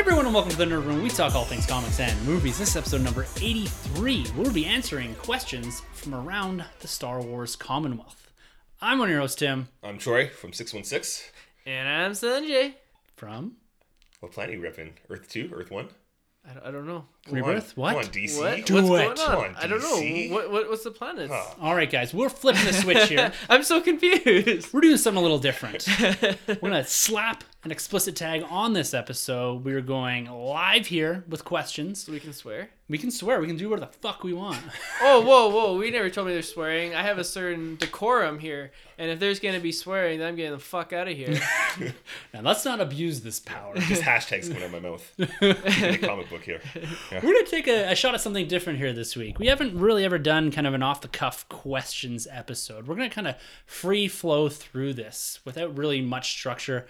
Hey everyone, and welcome to the Nerd Room. We talk all things comics and movies. This is episode number 83. We'll be answering questions from around the Star Wars Commonwealth. I'm one of your hosts, Tim, I'm Troy from 616. And I'm Sanjay. from What planet you repping? Earth 2? Earth 1? I don't, I don't know. Come Rebirth? What? Come on, DC. What? Do What's it. going on? Come on, I don't know. What, what What's the planets? Huh. All right, guys, we're flipping the switch here. I'm so confused. We're doing something a little different. We're gonna slap an explicit tag on this episode. We're going live here with questions. So we can swear? We can swear. We can do whatever the fuck we want. Oh, whoa, whoa. We never told me there's swearing. I have a certain decorum here. And if there's going to be swearing, then I'm getting the fuck out of here. Now let's not abuse this power. This hashtag's coming out of my mouth. In the comic book here. We're gonna take a, a shot at something different here this week. We haven't really ever done kind of an off the cuff questions episode. We're gonna kind of free flow through this without really much structure.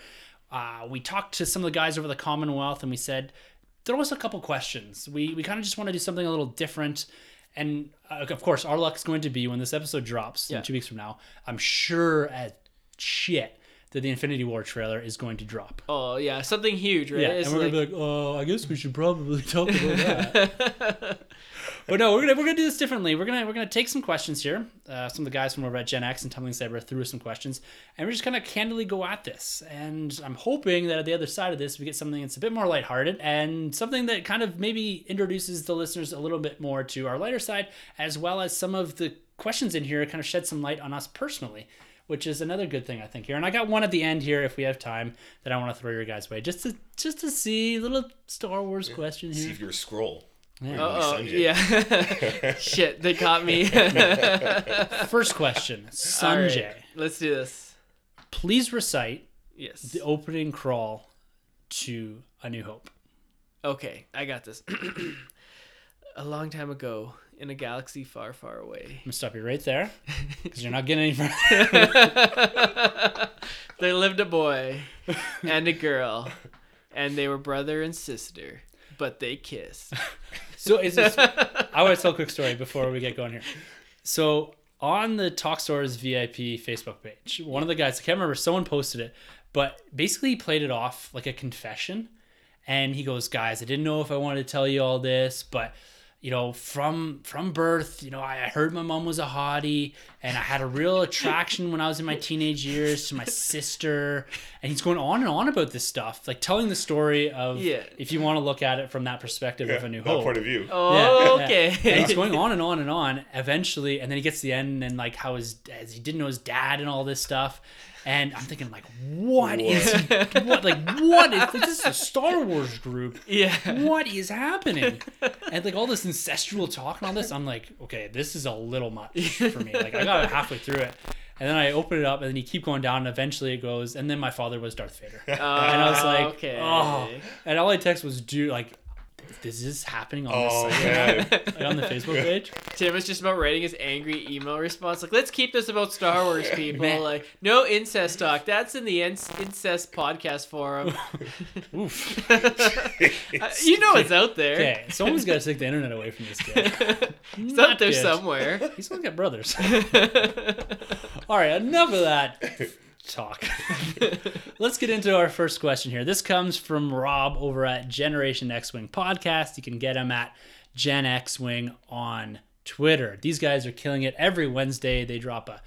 Uh, we talked to some of the guys over the Commonwealth and we said, throw us a couple questions. We we kind of just want to do something a little different. And uh, of course, our luck's going to be when this episode drops Yeah. in two weeks from now. I'm sure as shit that the Infinity War trailer is going to drop. oh, yeah. Something huge, right? Yeah, It's and we're like- gonna be like, oh, I guess we should probably talk about that. but no, we're gonna we're gonna do this differently. We're gonna we're gonna take some questions here. Uh, some of the guys from over at Gen X and Tumbling Saber threw us some questions, and we're just gonna candidly go at this. And I'm hoping that at the other side of this, we get something that's a bit more lighthearted and something that kind of maybe introduces the listeners a little bit more to our lighter side, as well as some of the questions in here kind of shed some light on us personally which is another good thing I think here. And I got one at the end here if we have time that I want to throw your guys' way just to just to see a little Star Wars question here. See if you're a scroll. Yeah. Uh-oh, yeah. Shit, they caught me. First question, All Sanjay. right, let's do this. Please recite Yes. the opening crawl to A New Hope. Okay, I got this. a long time ago, in a galaxy far, far away. I'm gonna stop you right there because you're not getting any further. there lived a boy and a girl, and they were brother and sister, but they kissed. So is this? I want to tell a quick story before we get going here. So on the Talk Star Wars VIP Facebook page, one of the guys I can't remember, someone posted it, but basically he played it off like a confession, and he goes, "Guys, I didn't know if I wanted to tell you all this, but." You know, from from birth, you know, I I heard my mom was a hottie, and I had a real attraction when I was in my teenage years to my sister. And he's going on and on about this stuff, like telling the story of, Yeah. if you want to look at it from that perspective of a New that Hope. point of view. Oh, Yeah, yeah. okay. And he's going on and on and on. Eventually, and then he gets to the end and like how his as he didn't know his dad and all this stuff. And I'm thinking like, what is he, what like what is this is a Star Wars group? yeah. What is happening? And like all this ancestral talk and all this, I'm like, okay, this is a little much for me. Like I got halfway through it. And then I open it up, and then you keep going down, and eventually it goes, and then my father was Darth Vader. and I was like, okay. oh. And all I text was, dude, like, this is happening on Oh, the site, like, on the Facebook page. Tim was just about writing his angry email response. Like, let's keep this about Star Wars, people. Man. Like, no incest talk. That's in the inc- incest podcast forum. Oof. Uh, you know it's out there. Okay, someone's got to take the internet away from this guy. He's Not out there good. somewhere. He's only got brothers. All right, enough of that talk. Let's get into our first question here. This comes from Rob over at Generation X Wing Podcast. You can get him at Gen X Wing on Twitter. These guys are killing it every Wednesday. They drop a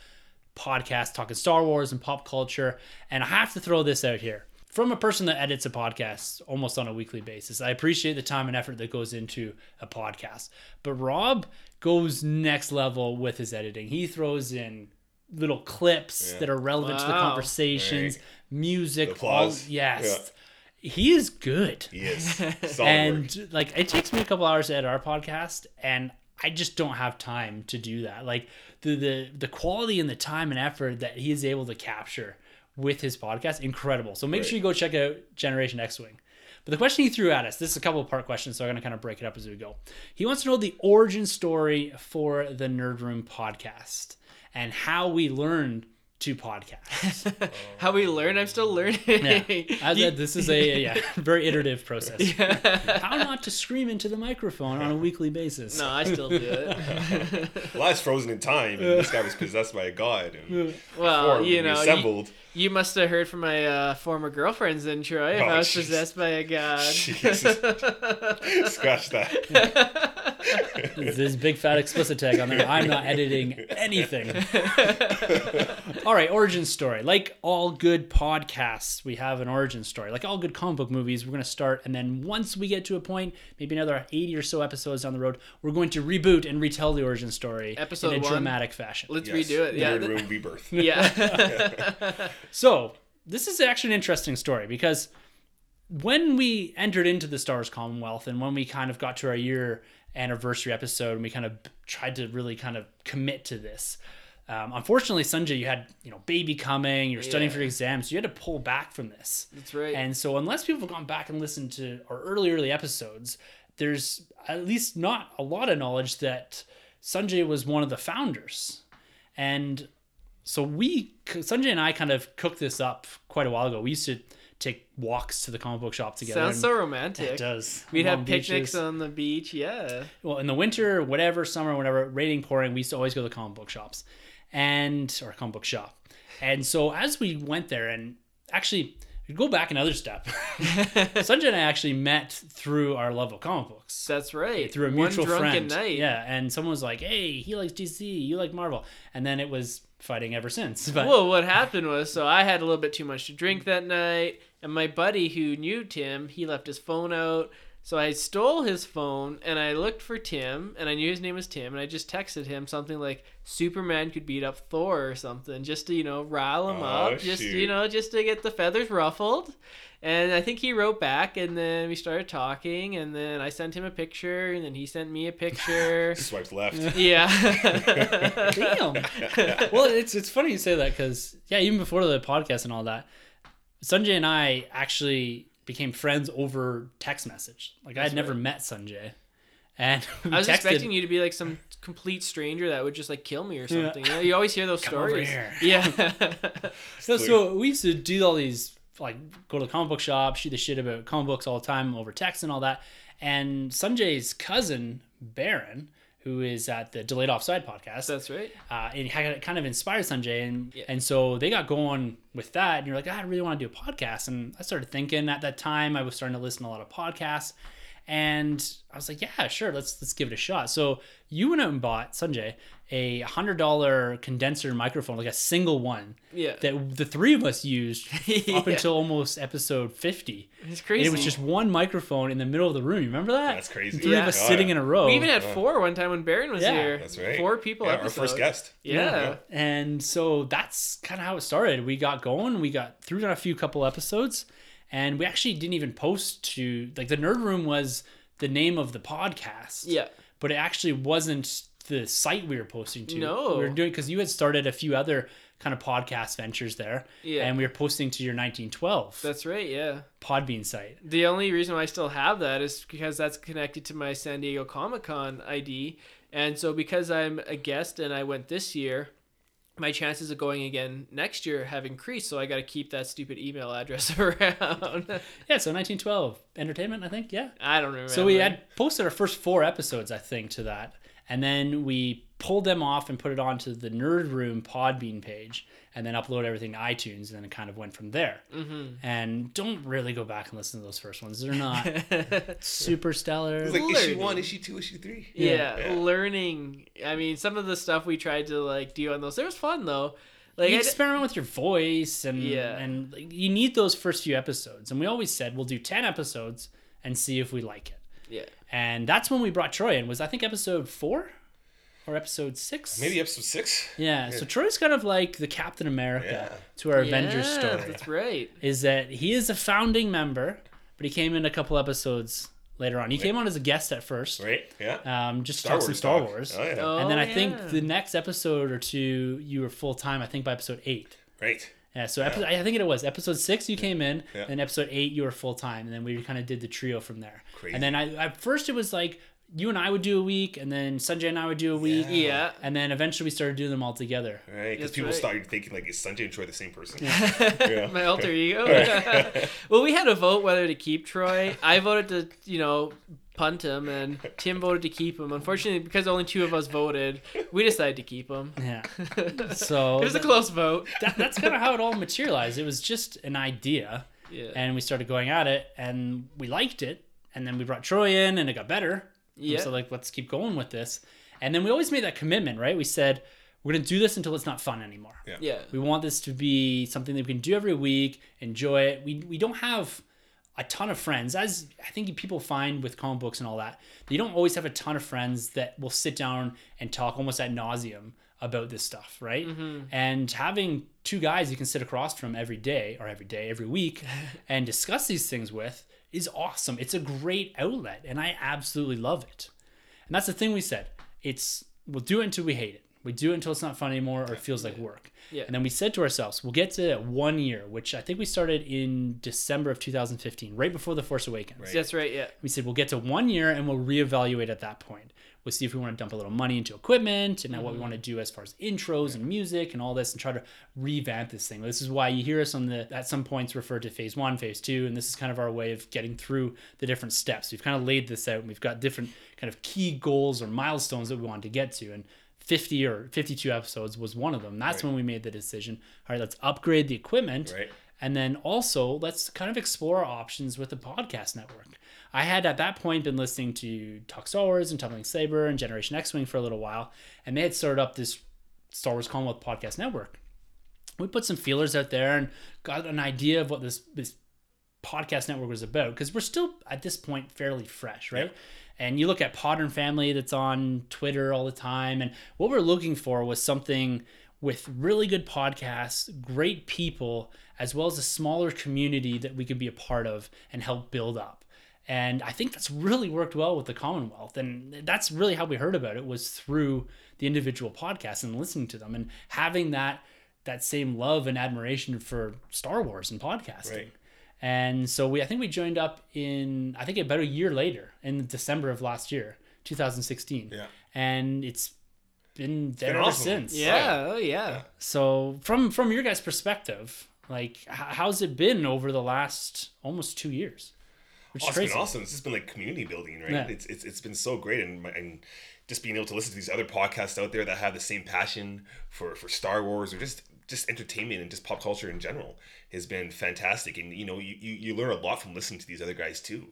podcast talking Star Wars and pop culture. And I have to throw this out here. From a person that edits a podcast almost on a weekly basis, I appreciate the time and effort that goes into a podcast. But Rob goes next level with his editing. He throws in little clips Yeah. that are relevant to the Wow. conversations, music, all, Applause. yes. He is good He is. Solid and work. like it takes me a couple hours to edit our podcast and i just don't have time to do that like the the the quality and the time and effort that he is able to capture with his podcast incredible so make Right. sure you go check out generation x-wing But the question he threw at us, this is a couple of part questions, so I'm going to kind of break it up as we go. He wants to know the origin story for the Nerd Room podcast and how we learned to podcast. How we learn? I'm still learning. Yeah. As You- a- this is a yeah, very iterative process. How not to scream into the microphone on a weekly basis. no, I still do it. Well, I was frozen in time, and this guy was possessed by a god. And Well, you know, assembled. you must have heard from my uh, former girlfriends then, Troy, if Oh, I was jeez. possessed by a god. Jesus. Scratch that. There's this big fat explicit tag on there. I'm not editing anything. all right, origin story. Like all good podcasts, we have an origin story. Like all good comic book movies, we're going to start, and then once we get to a point, maybe another 80 or so episodes down the road, we're going to reboot and retell the origin story Episode in a one. dramatic fashion. Let's Yes. redo it. Yeah. Nerd th- room rebirth. yeah. So this is actually an interesting story because when we entered into the Star Wars Commonwealth and when we kind of got to our year anniversary episode and we kind of tried to really kind of commit to this. Um, unfortunately, Sanjay, you had you know baby coming, you're studying for exams, so you had to pull back from this. That's right. And so, unless people have gone back and listened to our early, early episodes, there's at least not a lot of knowledge that Sanjay was one of the founders. And so we, Sanjay and I, kind of cooked this up quite a while ago. We used to take walks to the comic book shop together. Sounds so romantic. It does. We'd Long have picnics beaches. on the beach. Yeah. well, in the winter, whatever, summer, whatever, raining, pouring, we used to always go to the comic book shops and or comic book shop. And so as we went there, and actually, go back another step. Sanjay and I actually met through our love of comic books. That's right. Through a mutual drunken friend. night. Yeah, and someone was like, "Hey, he likes DC, you like Marvel," and then it was fighting ever since. But Well, what happened was, so I had a little bit too much to drink that night, and my buddy who knew Tim, he left his phone out. So I stole his phone and I looked for Tim, and I knew his name was Tim, and I just texted him something like Superman could beat up Thor or something, just to you know rile him Oh, up, just shoot. you know, just to get the feathers ruffled. And I think he wrote back, and then we started talking, and then I sent him a picture, and then he sent me a picture. Swiped left. yeah. damn. well, it's it's funny you say that because yeah, even before the podcast and all that, Sanjay and I actually became friends over text message. Like I had never met Sanjay, and I was texted- expecting you to be like some complete stranger that would just like kill me or something. You, know, you always hear those Come stories. Yeah. So, so we used to do all these like go to the comic book shop, shoot the shit about comic books all the time over text and all that. And Sanjay's cousin Baron, who is at the Delayed Offside podcast, That's right. uh, and had kind of inspired Sanjay, and Yeah. and so they got going with that. And you're like, "Ah, I really want to do a podcast, and I started thinking at that time I was starting to listen to a lot of podcasts, and I was like, yeah, sure, let's let's give it a shot. So you went out and bought Sanjay a hundred dollar condenser microphone, like a single one Yeah. that the three of us used up Yeah. until almost episode fifty. It's And crazy. it was just one microphone in the middle of the room. You remember that? That's crazy. Three Yeah. of us Oh, sitting yeah. in a row. we even had four one time when Baron was Yeah. here. That's right. Four people Yeah, our first guest. Yeah. And so that's kind of how it started. We got going. We got through a few couple episodes, and we actually didn't even post to like the Nerd Room was the name of the podcast. Yeah. but it actually wasn't the site we were posting to. No. we were doing because you had started a few other kind of podcast ventures there. Yeah. and we were posting to your 1912 That's right. Yeah. Podbean site. The only reason why I still have that is because that's connected to my San Diego Comic Con ID. And so because I'm a guest and I went this year, my chances of going again next year have increased. So I got to keep that stupid email address around. Yeah, so 1912 Entertainment, I think. Yeah. I don't remember. So we had posted our first four episodes, I think, to that, and then we pulled them off and put it onto the Nerd Room Podbean page, and then upload everything to iTunes, and then it kind of went from there. Mm-hmm. And don't really go back and listen to those first ones; they're not super stellar. It's like issue Learning. one, issue two, issue three. yeah, Yeah. learning. I mean, some of the stuff we tried to like do on those, it was fun though. Like you I d- experiment with your voice, and Yeah. and like, you need those first few episodes. And we always said we'll do ten episodes and see if we like it. yeah. And that's when we brought Troy in. Was I think episode four or episode six? Maybe episode six. Yeah, so Troy's kind of like the Captain America Yeah. to our Avengers story. That's right. Is that he is a founding member, but he came in a couple episodes later on. He came on as a guest at first, Right? Yeah. um, just to Star talk some Wars Star talk. Wars. Oh, yeah. Oh, and then I yeah. think the next episode or two, you were full time. I think by episode eight. Right. Yeah, so episode, I think it was episode six. You came in, Yeah. and episode eight you were full time, and then we kind of did the trio from there. Crazy. And then I at first it was like you and I would do a week, and then Sanjay and I would do a week, Yeah. Yeah. and then eventually we started doing them all together. Right? Because people right. started thinking like, is Sanjay and Troy the same person? Yeah. My alter ego. well, we had a vote whether to keep Troy. I voted to, you know, punt him, and Tim voted to keep him. Unfortunately, because only two of us voted, we decided to keep him. Yeah. So it So was a close vote. that, that's kind of how it all materialized. It was just an idea, Yeah. and we started going at it, and we liked it, and then we brought Troy in, and it got better. Yeah. So like, let's keep going with this, and then we always made that commitment, right? We said we're gonna do this until it's not fun anymore. Yeah. yeah. We want this to be something that we can do every week, enjoy it. We we don't have a ton of friends, as I think people find with comic books and all that. You don't always have a ton of friends that will sit down and talk almost at nauseum about this stuff, right? Mm-hmm. And having two guys you can sit across from every day or every day, every week, and discuss these things with is awesome. It's a great outlet, and I absolutely love it. And that's the thing we said. It's we'll do it until we hate it. We do it until it's not fun anymore or it feels like work. Yeah. And then we said to ourselves, we'll get to one year, which I think we started in December of 2015, right before The Force Awakens. That's right. Yeah. We said we'll get to one year and we'll reevaluate at that point. We'll see if we want to dump a little money into equipment and what we mm-hmm. want to do as far as intros and music and all this and try to revamp this thing. This is why you hear us on the at some points refer to phase one, phase two, and this is kind of our way of getting through the different steps. We've kind of laid this out and we've got different kind of key goals or milestones that we want to get to. And 50 or 52 episodes was one of them. That's when we made the decision. All right, let's upgrade the equipment. Right. And then also, let's kind of explore options with the podcast network. I had at that point been listening to Talk Star Wars and Tumbling Saber and Generation X Wing for a little while, and they had started up this Star Wars Commonwealth podcast network. We put some feelers out there and got an idea of what this this podcast network was about because we're still at this point fairly fresh, right? And you look at Podern Family that's on Twitter all the time, and what we're looking for was something with really good podcasts, great people, as well as a smaller community that we could be a part of and help build up. And I think that's really worked well with the Commonwealth. And that's really how we heard about it was through the individual podcasts and listening to them and having that that same love and admiration for Star Wars and podcasting. Right. And so we I think we joined up in I think about a year later in December of last year, 2016. Yeah. And it's been there been ever awesome. since. Yeah. Oh yeah. So from from your guys' perspective, like h- how's it been over the last almost 2 years? Which Oh, is it's crazy. been awesome. It's just been like community building, right? Yeah. It's, it's it's been so great, and and just being able to listen to these other podcasts out there that have the same passion for for Star Wars or just just entertainment and just pop culture in general has been fantastic. And you know, you you, you learn a lot from listening to these other guys too.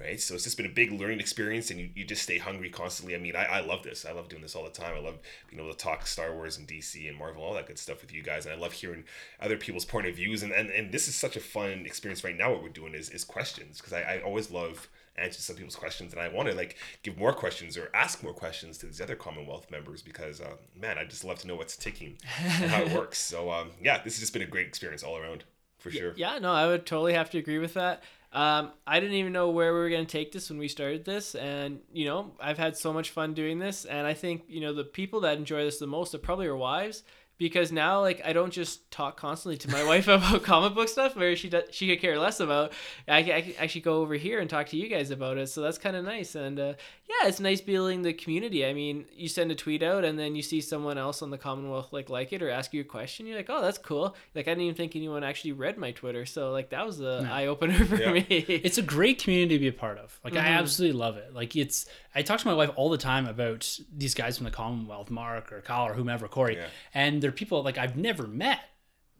Right, so it's just been a big learning experience, and you, you just stay hungry constantly. I mean, I, I love this. I love doing this all the time. I love being able to talk Star Wars and DC and Marvel, all that good stuff with you guys. And I love hearing other people's point of views. And, and, and this is such a fun experience right now. What we're doing is, is questions because I, I always love answering some people's questions, and I want to like give more questions or ask more questions to these other Commonwealth members because uh, man, I just love to know what's ticking and how it works. So um, yeah, this has just been a great experience all around for sure. Yeah, no, I would totally have to agree with that. Um, I didn't even know where we were going to take this when we started this. And, you know, I've had so much fun doing this. And I think, you know, the people that enjoy this the most are probably our wives. Because now, like, I don't just talk constantly to my wife about comic book stuff where she does, she could care less about. I, can- I can actually go over here and talk to you guys about it. So that's kind of nice. And uh, yeah, it's nice building the community. I mean, you send a tweet out and then you see someone else on the Commonwealth like like it or ask you a question. You're like, oh, that's cool. Like I didn't even think anyone actually read my Twitter. So like that was a eye opener for Yeah. me. it's a great community to be a part of. Like I Mm-hmm. absolutely love it. Like it's I talk to my wife all the time about these guys from the Commonwealth, Mark or Kyle or whomever, Corey, Yeah. and they're people like I've never met,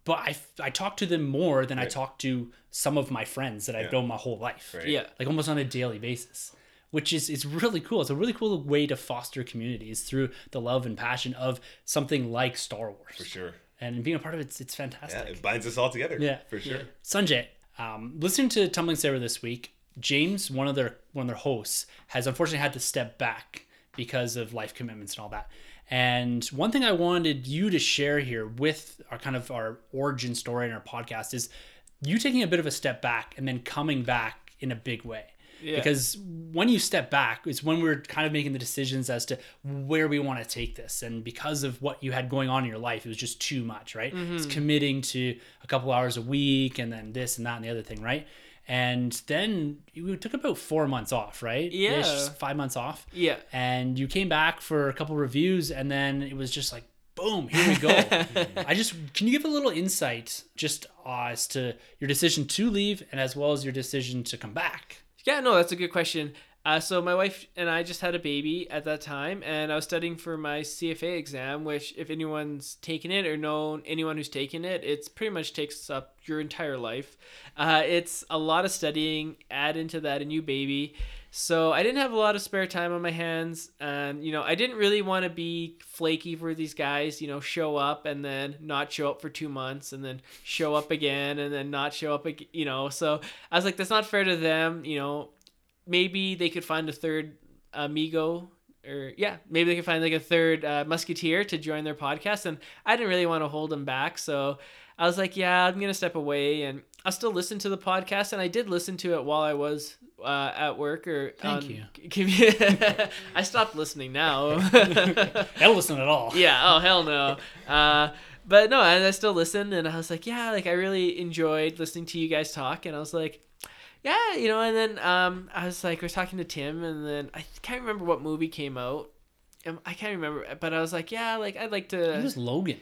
but I I talk to them more than I talk to some of my friends that I've known my whole life. Right. yeah. Like almost on a daily basis. Which is it's really cool. It's a really cool way to foster communities through the love and passion of something like Star Wars. For sure. And being a part of it, it's, it's Yeah, fantastic. it binds us all together. Yeah. for sure. Sanjay, um, listening to Tumbling Saber this week, James, one of their one of their hosts, has unfortunately had to step back because of life commitments and all that. And one thing I wanted you to share here with our kind of our origin story in our podcast is you taking a bit of a step back and then coming back in a big way. Yeah. Because when you step back, it's when we're kind of making the decisions as to where we want to take this. And because of what you had going on in your life, it was just too much, right? It's mm-hmm. committing to a couple hours a week and then this and that and the other thing, right? And then we took about four months off, right? Yeah. Ish, five months off. Yeah. And you came back for a couple reviews, and then it was just like, boom, here we go. I just can you give a little insight just uh, as to your decision to leave, and as well as your decision to come back? Yeah, no, that's a good question. Uh, so my wife and I just had a baby at that time, and I was studying for my CFA exam. Which, if anyone's taken it or known anyone who's taken it, it's pretty much takes up your entire life. Uh, it's a lot of studying. Add into that a new baby, so I didn't have a lot of spare time on my hands, and you know I didn't really want to be flaky for these guys. You know, show up and then not show up for two months, and then show up again, and then not show up. ag- You know, so I was like, that's not fair to them. You know maybe they could find a third amigo or yeah maybe they could find like a third uh, musketeer to join their podcast and i didn't really want to hold them back so i was like yeah i'm gonna step away and i'll still listen to the podcast and i did listen to it while i was uh, at work or Thank on- you. i stopped listening now I don't listen at all. yeah oh hell no uh but no i still listened and i was like yeah like i really enjoyed listening to you guys talk and i was like yeah you know and then um i was like I was talking to tim and then i can't remember what movie came out Um, i can't remember but i was like yeah like i'd like to It was Logan.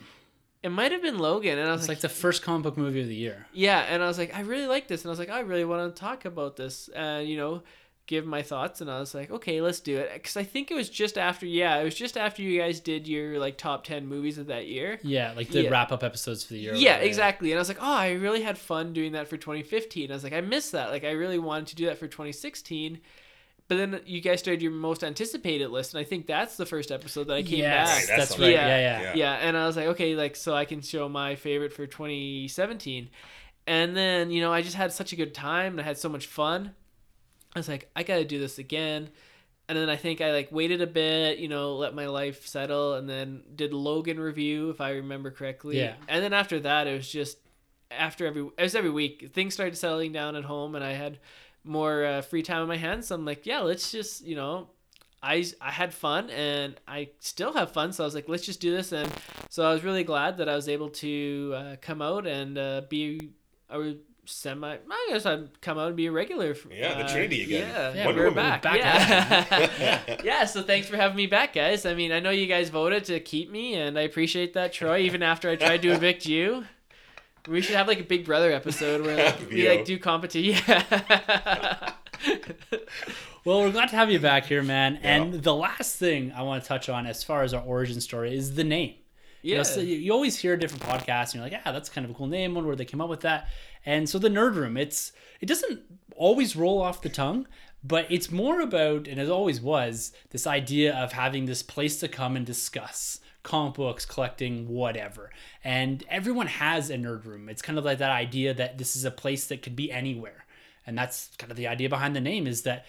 it might have been logan and i was It's like, like the first comic book movie of the year. yeah and i was like i really like this and i was like i really want to talk about this and you know give my thoughts and i was like okay let's do it because i think it was just after yeah it was just after you guys did your like top 10 movies of that year Yeah, like the Yeah. wrap up episodes for the year. yeah, exactly. And I was like, oh, I really had fun doing that for 2015. I was like, I missed that. Like, I really wanted to do that for 2016. But then you guys started your most anticipated list, and I think that's the first episode that I came Yes, back. That's, that's right. Yeah. Yeah, yeah. Yeah. Yeah, and I was like, okay, like so I can show my favorite for 2017. And then, you know, I just had such a good time and I had so much fun. I was like, I got to do this again. And then I think I like waited a bit, you know, let my life settle and then did Logan review if I remember correctly. Yeah. And then after that it was just after every it was every week things started settling down at home and I had more uh, free time on my hands. So I'm like, yeah, let's just, you know, I, I had fun and I still have fun. So I was like, let's just do this. And so I was really glad that I was able to uh, come out and uh, be a semi, I guess I'd come out and be a regular. f- Yeah, the uh, Trinity again. Yeah, Yeah, Wonder we're Woman. back. Back yeah. yeah, so thanks for having me back, guys. I mean, I know you guys voted to keep me and I appreciate that, Troy, even after I tried to evict you. We should have like a Big Brother episode where like, we like do competition. Yeah. Well, we're glad to have you back here, man. Yeah. And the last thing I want to touch on as far as our origin story is the name. You, know, Yeah. so you you always hear different podcasts, and you're like, "Yeah, that's kind of a cool name. one where they came up with that." And so the Nerd Room, it's it doesn't always roll off the tongue, but it's more about, and it always was, this idea of having this place to come and discuss comic books, collecting, whatever. And everyone has a nerd room. It's kind of like that idea that this is a place that could be anywhere. And that's kind of the idea behind the name is that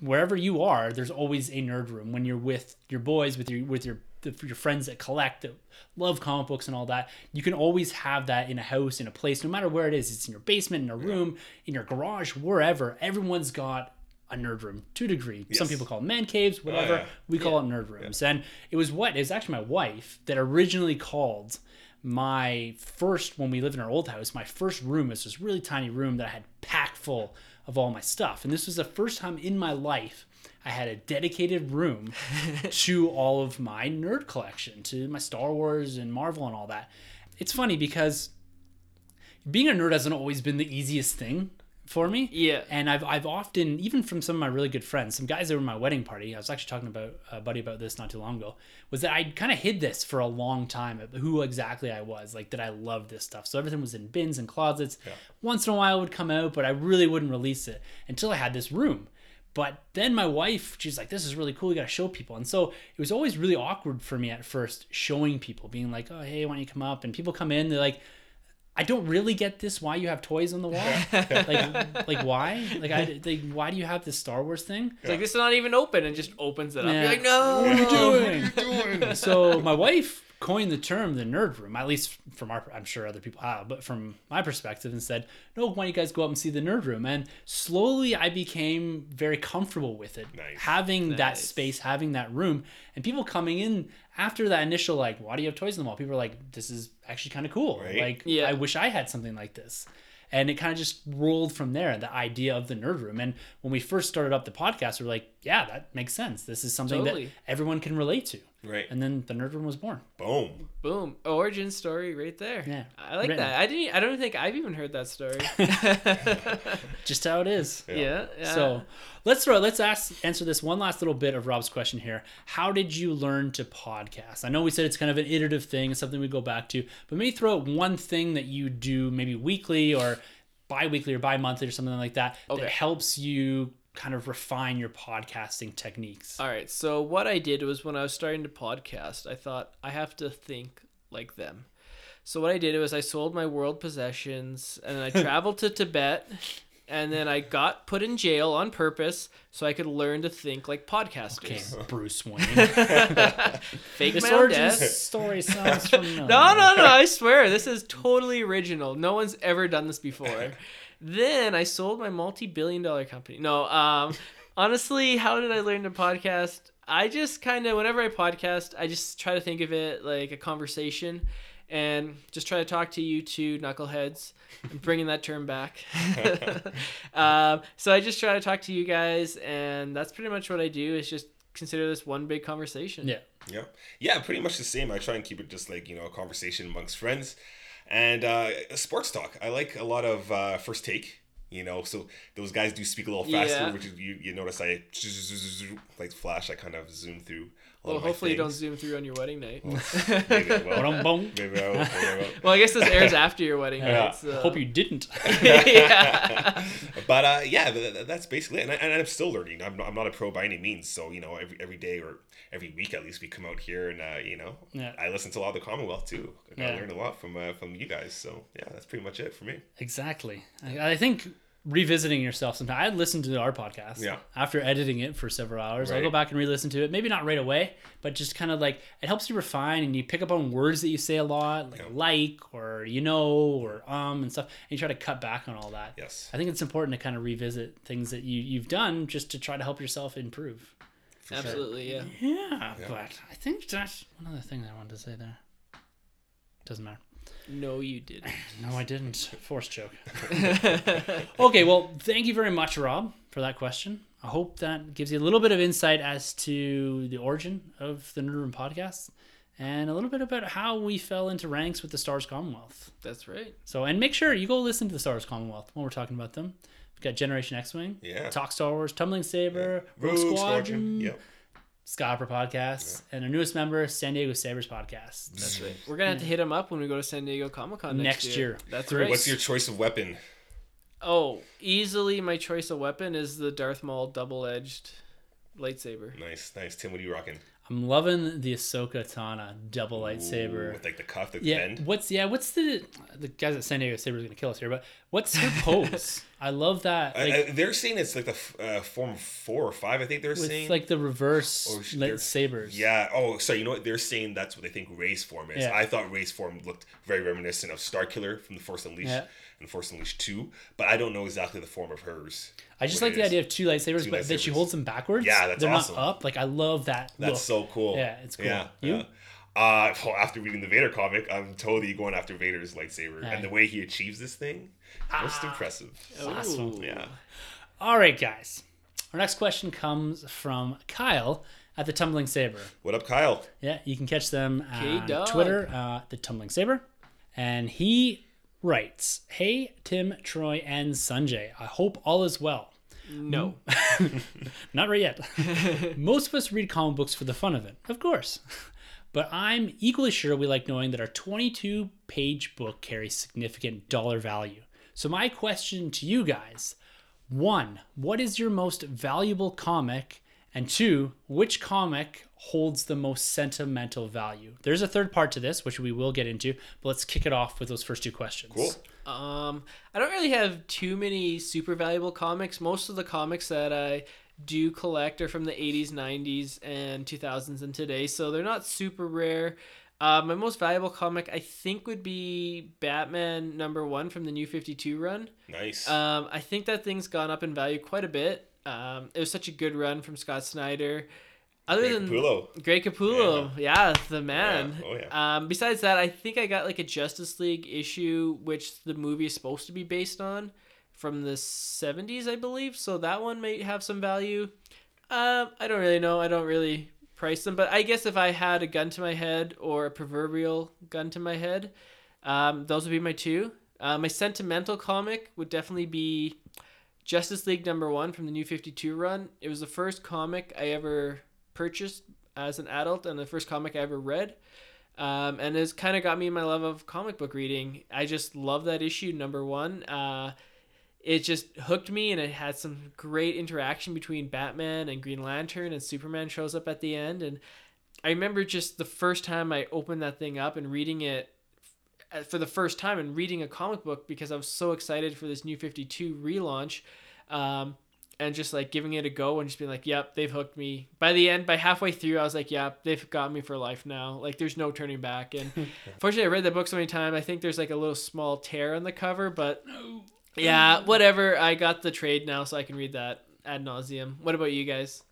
wherever you are, there's always a nerd room. When you're with your boys, with your with your your friends that collect, that love comic books and all that, you can always have that in a house, in a place, no matter where it is. It's in your basement, in a room, in your garage, wherever. Everyone's got a nerd room to a degree. Some people call them man caves, oh, whatever. yeah. We call it nerd rooms. And it was what? It was actually my wife that originally called my first when we lived in our old house my first room was this really tiny room that i had packed full of all my stuff and this was the first time in my life i had a dedicated room to all of my nerd collection to my star wars and marvel and all that. It's funny because being a nerd hasn't always been the easiest thing for me. Yeah. and I've, I've often even from some of my really good friends some guys that were in my wedding party i was actually talking about a buddy about this not too long ago was that i kind of hid this for a long time who exactly i was like that i loved this stuff. So everything was in bins and closets. Once in a while it would come out but i really wouldn't release it until i had this room but then my wife she's like this is really cool you gotta show people and so it was always really awkward for me at first showing people being like oh hey why don't you come up and people come in they're like I don't really get this. Why you have toys on the wall? like, like why? Like, I like why do you have this Star Wars thing? It's like this is not even open and just opens it up. Yeah. You're like, no. What are you doing? What are you doing? So my wife coined the term the nerd room, at least from our, I'm sure other people have, but from my perspective, and said, no, why don't you guys go up and see the nerd room? And slowly I became very comfortable with it. Nice. Having that space, having that room, and people coming in after that initial, like, why do you have toys in the wall? People are like, this is actually kind of cool. Right. Like, Yeah. I wish I had something like this. And it kind of just rolled from there, the idea of the nerd room. And when we first started up the podcast, we are like, yeah, that makes sense. This is something Totally. that everyone can relate to. Right. And then the nerd room was born. Boom. Boom. Origin story right there. Yeah. I like Written. that. I didn't I don't think I've even heard that story. Just how it is. yeah. yeah. So let's throw let's ask answer this one last little bit of Rob's question here. How did you learn to podcast? I know we said it's kind of an iterative thing, it's something we go back to, but maybe throw out one thing that you do maybe weekly or bi-weekly or bi-monthly or something like that Okay. that helps you kind of refine your podcasting techniques. All right. So what I did was when I was starting to podcast, I thought I have to think like them. So what I did was I sold my world possessions and I traveled to Tibet and then I got put in jail on purpose so I could learn to think like Okay, podcasters. Bruce Wayne. Fake this my own origin death. story sounds familiar. No, no, no! I swear, this is totally original. No one's ever done this before. Then I sold my multi-billion-dollar company. No, um, honestly, how did I learn to podcast? I just kind of, whenever I podcast, I just try to think of it like a conversation, and just try to talk to you two knuckleheads. I'm bringing that term back. um, so I just try to talk to you guys, and that's pretty much what I do. Is just consider this one big conversation. Yeah. Yeah. Yeah, pretty much the same. I try and keep it just like, you know, a conversation amongst friends. And uh, sports talk. I like a lot of uh, first take. You know, so those guys do speak a little faster, Yeah. which you, you notice I like flash. I kind of zoom through. A lot Well, of my hopefully you don't zoom through on your wedding night. Maybe I will. Maybe I will. Maybe I will. Well, I guess this airs after your wedding Yeah. night. So. Hope you didn't. yeah. but uh, yeah, th- th- that's basically it. And, I, and I'm still learning. I'm not, I'm not a pro by any means. So you know, every every day or every week at least, we come out here and uh, you know, Yeah. I listen to a lot of the Commonwealth too. I Yeah. learned a lot from uh, from you guys. So yeah, that's pretty much it for me. Exactly. I, I think revisiting yourself sometimes. I listened to our podcast. Yeah. After editing it for several hours, I'll go back and re-listen to it. Maybe not right away, but just kind of like it helps you refine and you pick up on words that you say a lot, like Yeah. like or you know or um and stuff, and you try to cut back on all that. Yes. I think it's important to kind of revisit things that you you've done just to try to help yourself improve. Absolutely, yeah. Yeah, but I think that's one other thing that I wanted to say there. Doesn't matter. No, you didn't. No, I didn't. Force joke. okay, well, thank you very much, Rob, for that question. I hope that gives you a little bit of insight as to the origin of the Nerd Room podcast and a little bit about how we fell into ranks with the Star Wars Commonwealth. That's right. So, and make sure you go listen to the Star Wars Commonwealth when we're talking about them. We've got Generation X Wing, Yeah. Talk Star Wars, Tumbling Saber, Rogue, Rogue Squadron, Yep. Skyhopper podcast, and our newest member, San Diego Sabers podcast. That's right. We're gonna have to hit him up when we go to San Diego Comic Con next, Next year. year. That's right. What's your choice of weapon? Oh, easily my choice of weapon is the Darth Maul double-edged lightsaber. Nice, nice. Tim, what are you rocking? I'm loving the Ahsoka Tano double lightsaber. Ooh, with like the cuff, the Yeah, bend. what's yeah, what's the the guys at San Diego Saber is gonna kill us here, but what's her pose? I love that. Like, I- they're saying it's like the uh, form four or five. I think they're saying. like the reverse Or lightsabers. Yeah. Oh, so You know what? They're saying that's what they think race form is. Yeah. I thought race form looked very reminiscent of Star Killer from the Force Unleashed Yeah. And Force Unleashed Two, but I don't know exactly the form of hers. I just like the is. idea of two lightsabers, Two but that she holds them backwards. Yeah, that's They're awesome. not up. Like I love that. That's look. so cool. Yeah, it's cool. Yeah. You? yeah. Uh, well, after reading the Vader comic, I'm totally going after Vader's lightsaber, Yeah. and the way he achieves this thing, most impressive. Awesome. Ooh. Yeah. All right, guys. Our next question comes from Kyle at the Tumbling Saber. What up, Kyle? Yeah, you can catch them on K-Dog. Twitter, uh, the Tumbling Saber. And he writes, Hey, Tim, Troy, and Sanjay. I hope all is well. No. Not right yet. Most of us read comic books for the fun of it, of course. But I'm equally sure we like knowing that our 22 page book carries significant dollar value. So, my question to you guys one, what is your most valuable comic? And two, which comic holds the most sentimental value? There's a third part to this, which we will get into, but let's kick it off with those first two questions. Cool. Um, I don't really have too many super valuable comics. Most of the comics that I do collect are from the 80s, 90s, and 2000s and today, so they're not super rare. Uh, my most valuable comic, I think, would be Batman number one from the New Fifty Two run. Nice. Um, I think that thing's gone up in value quite a bit. Um, it was such a good run from Scott Snyder. Other Greg than Capullo. Greg Capullo, yeah, the man. Yeah. Oh, yeah. Um, besides that, I think I got like a Justice League issue, which the movie is supposed to be based on, from the '70s, I believe. So that one may have some value. Um, I don't really know. I don't really price them, but I guess if I had a gun to my head or a proverbial gun to my head, um, those would be my two. Uh, my sentimental comic would definitely be Justice League number one from the New Fifty Two run. It was the first comic I ever purchased as an adult and the first comic I ever read. Um, and it's kind of got me in my love of comic book reading. I just love that issue number one. Uh, it just hooked me, and it had some great interaction between Batman and Green Lantern, and Superman shows up at the end. And I remember just the first time I opened that thing up and reading it uh, for the first time and reading a comic book because I was so excited for this new 52 relaunch. Um, and just like giving it a go and just being like, yep, they've hooked me. By the end, by halfway through, I was like, yep, they've got me for life now. Like, there's no turning back. And fortunately, I read that book so many times. I think there's like a little small tear on the cover, but yeah, whatever. I got the trade now, so I can read that ad nauseum. What about you guys?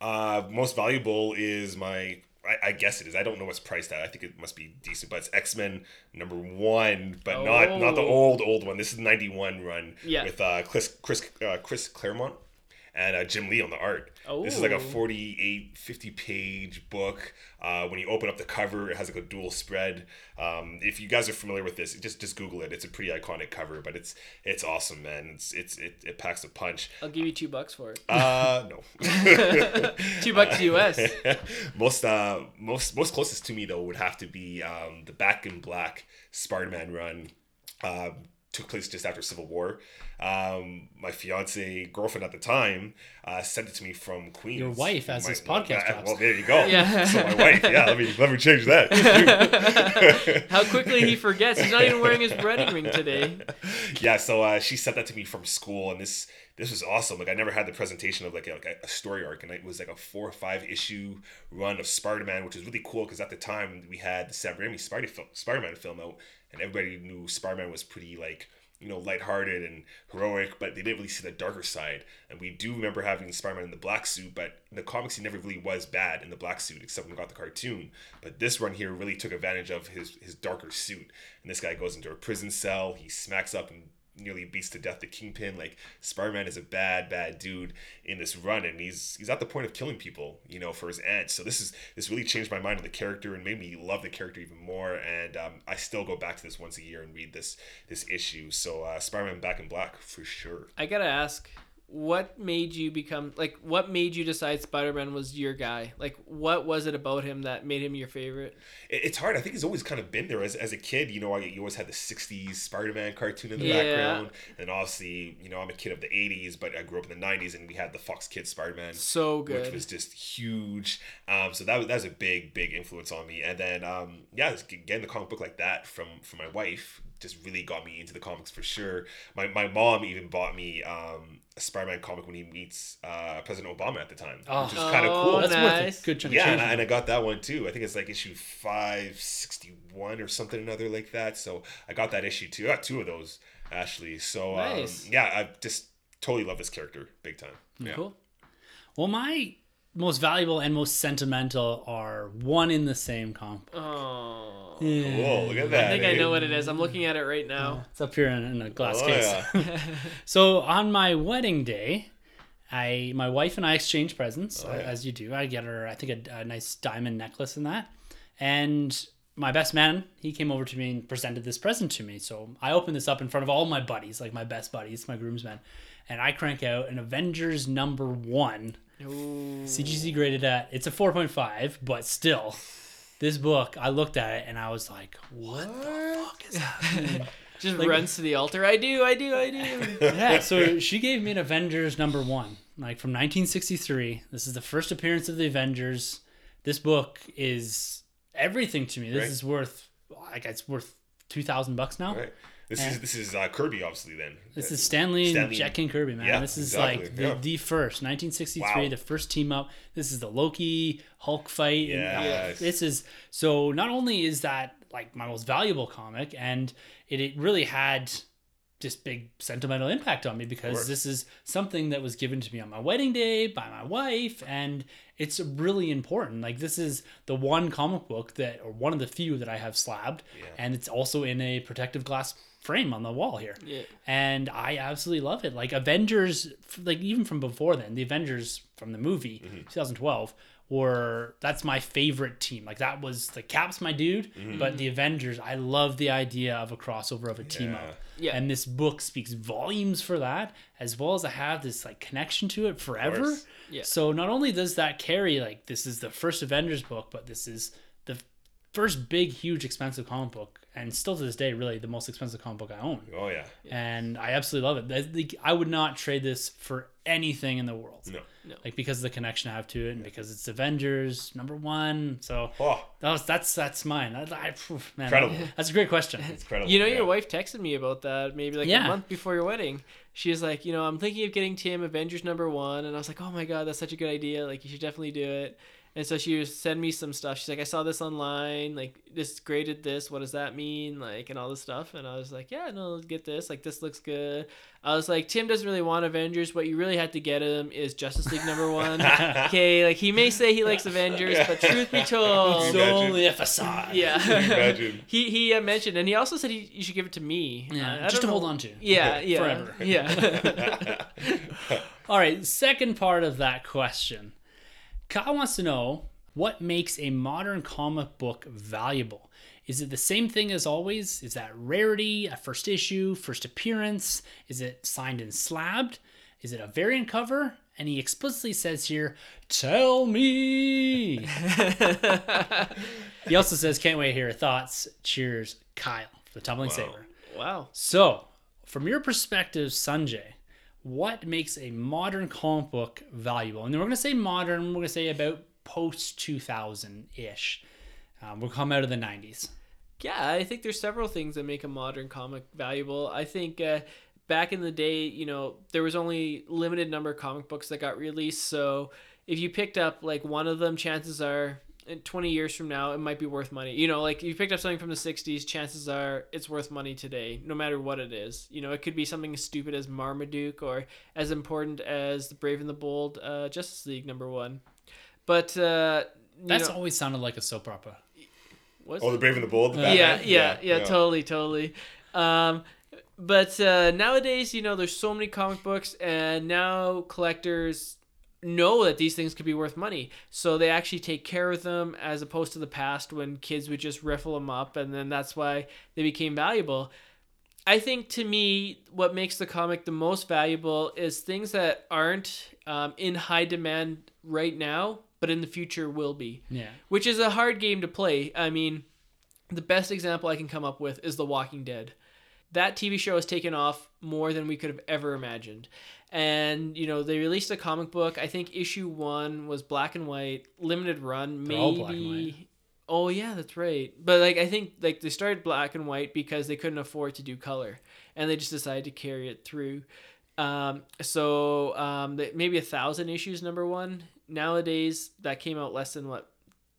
Uh, most valuable is my. I, I guess it is. I don't know what's priced at. I think it must be decent, but it's X Men number one, but not not the Oh. old old one. This is ninety one run Yeah. with uh, Chris Chris uh, Chris Claremont and uh, Jim Lee on the art. This is like a Oh. 48, 50 page book. Uh, when you open up the cover, it has like a dual spread. Um, if you guys are familiar with this, just just Google it. It's a pretty iconic cover, but it's it's awesome, man. It's it's it, it packs a punch. I'll give you two bucks for it. Uh, no. Two bucks US. most uh most most closest to me though would have to be um the Back in Black Spider-Man run. Uh, took place just after Civil War. Um, my fiance girlfriend at the time uh, sent it to me from Queens. Your wife, as My- this podcast uh. Well, there you go. Yeah. So my wife, yeah. Let me let me change that. How quickly he forgets. He's not even wearing his wedding ring today. yeah, so uh, she sent that to me from school, and this this was awesome. Like I never had the presentation of like a, like a story arc, and it was like a four or five issue run of Spider Man, which was really cool because at the time we had the Sam Raimi Spider Spider Man film out, and everybody knew Spider Man was pretty like you know lighthearted and heroic, but they didn't really see the darker side. And we do remember having Spider Man in the black suit, but in the comics he never really was bad in the black suit, except when we got the cartoon. But this run here really took advantage of his his darker suit, and this guy goes into a prison cell, he smacks up and nearly beats to death the kingpin. Like spider-man is a bad bad dude in this run and he's he's at the point of killing people you know for his aunt so this is this really changed my mind on the character and made me love the character even more and um, i still go back to this once a year and read this this issue. So uh, spider-man back in black for sure. I gotta ask, what made you become like? What made you decide Spider Man was your guy? Like, what was it about him that made him your favorite? it's hard i think he's always kind of been there as, as a kid you know I, you always had the 60s spider-man cartoon in the Yeah. background and obviously you know i'm a kid of the 80s but i grew up in the 90s and we had the fox kids spider-man So good which was just huge. Um, so that was that was a big big influence on me. And then um, yeah, getting the comic book like that from from my wife just really got me into the comics for sure. My my mom even bought me um, Spider-Man comic when he meets uh, President Obama at the time, Oh. which is kind of Oh, cool. That's nice. worth a good chunk Yeah, of and change. I, and I got that one too. I think it's like issue five sixty one or something another like that. So I got that issue too. I got two of those actually. So Nice. um, yeah, I just totally love this character big time. Yeah. Cool. well, my most valuable and most sentimental are one in the same comp. Oh. Cool. Look at that. I think I eh? know what it is. I'm looking at it right now. It's up here in, in a glass Oh, case. yeah. So on my wedding day, I my wife and I exchanged presents Oh, yeah. as you do. I get her I think a, a nice diamond necklace and that, and my best man he came over to me and presented this present to me. So I opened this up in front of all my buddies, like my best buddies, my groomsmen, and I crank out an Avengers number one. Ooh. CGC graded at it's a four point five, but still. This book, I looked at it and I was like, "What the fuck is happening?" Just runs to the altar. I do. I do. I do. yeah, so she gave me an Avengers number one, like from 1963. This is the first appearance of the Avengers. This book is everything to me. This Right. is worth, like, it's worth two thousand bucks now. Right. This is this is uh, Kirby, obviously. Then This is Stanley, Stan and Lee. Jack King Kirby, man. Yeah, this is exactly, like the, yeah. the first 1963, Wow. the first team up. This is the Loki Hulk fight. and, uh, this is so. Not only is that like my most valuable comic, and it, it really had this big sentimental impact on me because this is something that was given to me on my wedding day by my wife and it's really important like this is the one comic book that or one of the few that i have slabbed Yeah. and it's also in a protective glass frame on the wall here Yeah. and i absolutely love it like avengers like even from before then the avengers from the movie Mm-hmm. 2012 were that's my favorite team like that was the cap's my dude Mm-hmm. but the avengers i love the idea of a crossover of a team Yeah. up Yeah. and this book speaks volumes for that as well as i have this like connection to it forever. Yeah. so not only does that carry like this is the first avengers book but this is the first big huge expensive comic book and still to this day really the most expensive comic book i own Oh yeah. and i absolutely love it I, think I would not trade this for anything in the world No. like because of the connection i have to it and because it's avengers number one so Oh, that was, that's that's mine I, I, phew, man, Incredible. that's a great question incredible. You know, yeah. your wife texted me about that maybe like Yeah. a month before your wedding. She was like, you know, I'm thinking of getting Tim Avengers number one, and I was like, oh my god, that's such a good idea. Like, you should definitely do it. And so she was send me some stuff. She's like, I saw this online. Like, this graded this. What does that mean? Like, and all this stuff. And I was like, yeah, no, get this. Like, this looks good. I was like, Tim doesn't really want Avengers. What you really had to get him is Justice League number one. okay, like he may say he likes Avengers, but truth be told, it's only a facade yeah. Imagine. He he uh, mentioned, and he also said he, you should give it to me. Yeah, I- I just to don't hold on to. Yeah, yeah, Forever. Yeah. All right, second part of that question. Kyle wants to know what makes a modern comic book valuable. Is it the same thing as always? Is that rarity, a first issue, first appearance? Is it signed and slabbed? Is it a variant cover? And he explicitly says here, "Tell me." he also says, "Can't wait to hear your thoughts." Cheers, Kyle, the tumbling saber. wow. So, from your perspective, Sunjay, what makes a modern comic book valuable? And then we're going to say modern, we're going to say about post 2000 ish. Um, we'll come out of the 90s. Yeah, I think there's several things that make a modern comic valuable. I think uh, back in the day, you know, there was only limited number of comic books that got released. So if you picked up like one of them, chances are 20 years from now it might be worth money. You know, like if you picked up something from the 60s, chances are it's worth money today, no matter what it is. You know, it could be something as stupid as Marmaduke or as important as the Brave and the Bold uh, Justice League number one. But uh, That's know, always sounded like a soap opera. was Oh, the Brave and the Bold. the yeah, Batman? yeah, yeah, totally, totally. Um, but uh, nowadays, you know, there's so many comic books, and now collectors know that these things could be worth money, so they actually take care of them, as opposed to the past when kids would just riffle them up, and then that's why they became valuable. I think to me, what makes the comic the most valuable is things that aren't um, in high demand right now, but in the future will be Yeah. which is a hard game to play. I mean, the best example I can come up with is The Walking Dead. That TV show has taken off more than we could have ever imagined. And, you know, they released a comic book. I think issue one was black and white, limited run. They're Maybe. all black and white. Oh, yeah, that's right. But, like, I think, like, they started black and white because they couldn't afford to do color. And they just decided to carry it through. Um, so, um, maybe a thousand issues, number one. Nowadays, that came out less than, what,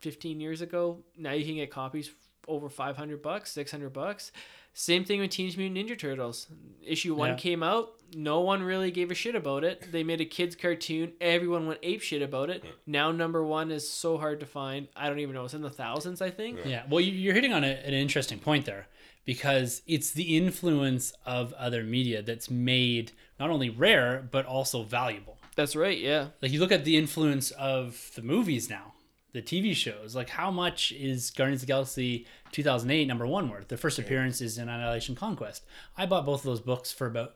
15 years ago. Now you can get copies over 500 bucks, 600 bucks. Same thing with Teenage Mutant Ninja Turtles. Issue one Yeah. came out. No one really gave a shit about it. They made a kids cartoon. Everyone went ape shit about it. Now number one is so hard to find. I don't even know. It's in the thousands, I think. Yeah. Well, you- you're hitting on a, an interesting point there because it's the influence of other media that's made not only rare, but also valuable. That's right. Yeah. like you look at the influence of the movies now the tv shows like how much is guardians of the galaxy 2008 number one worth the first appearance is in annihilation conquest i bought both of those books for about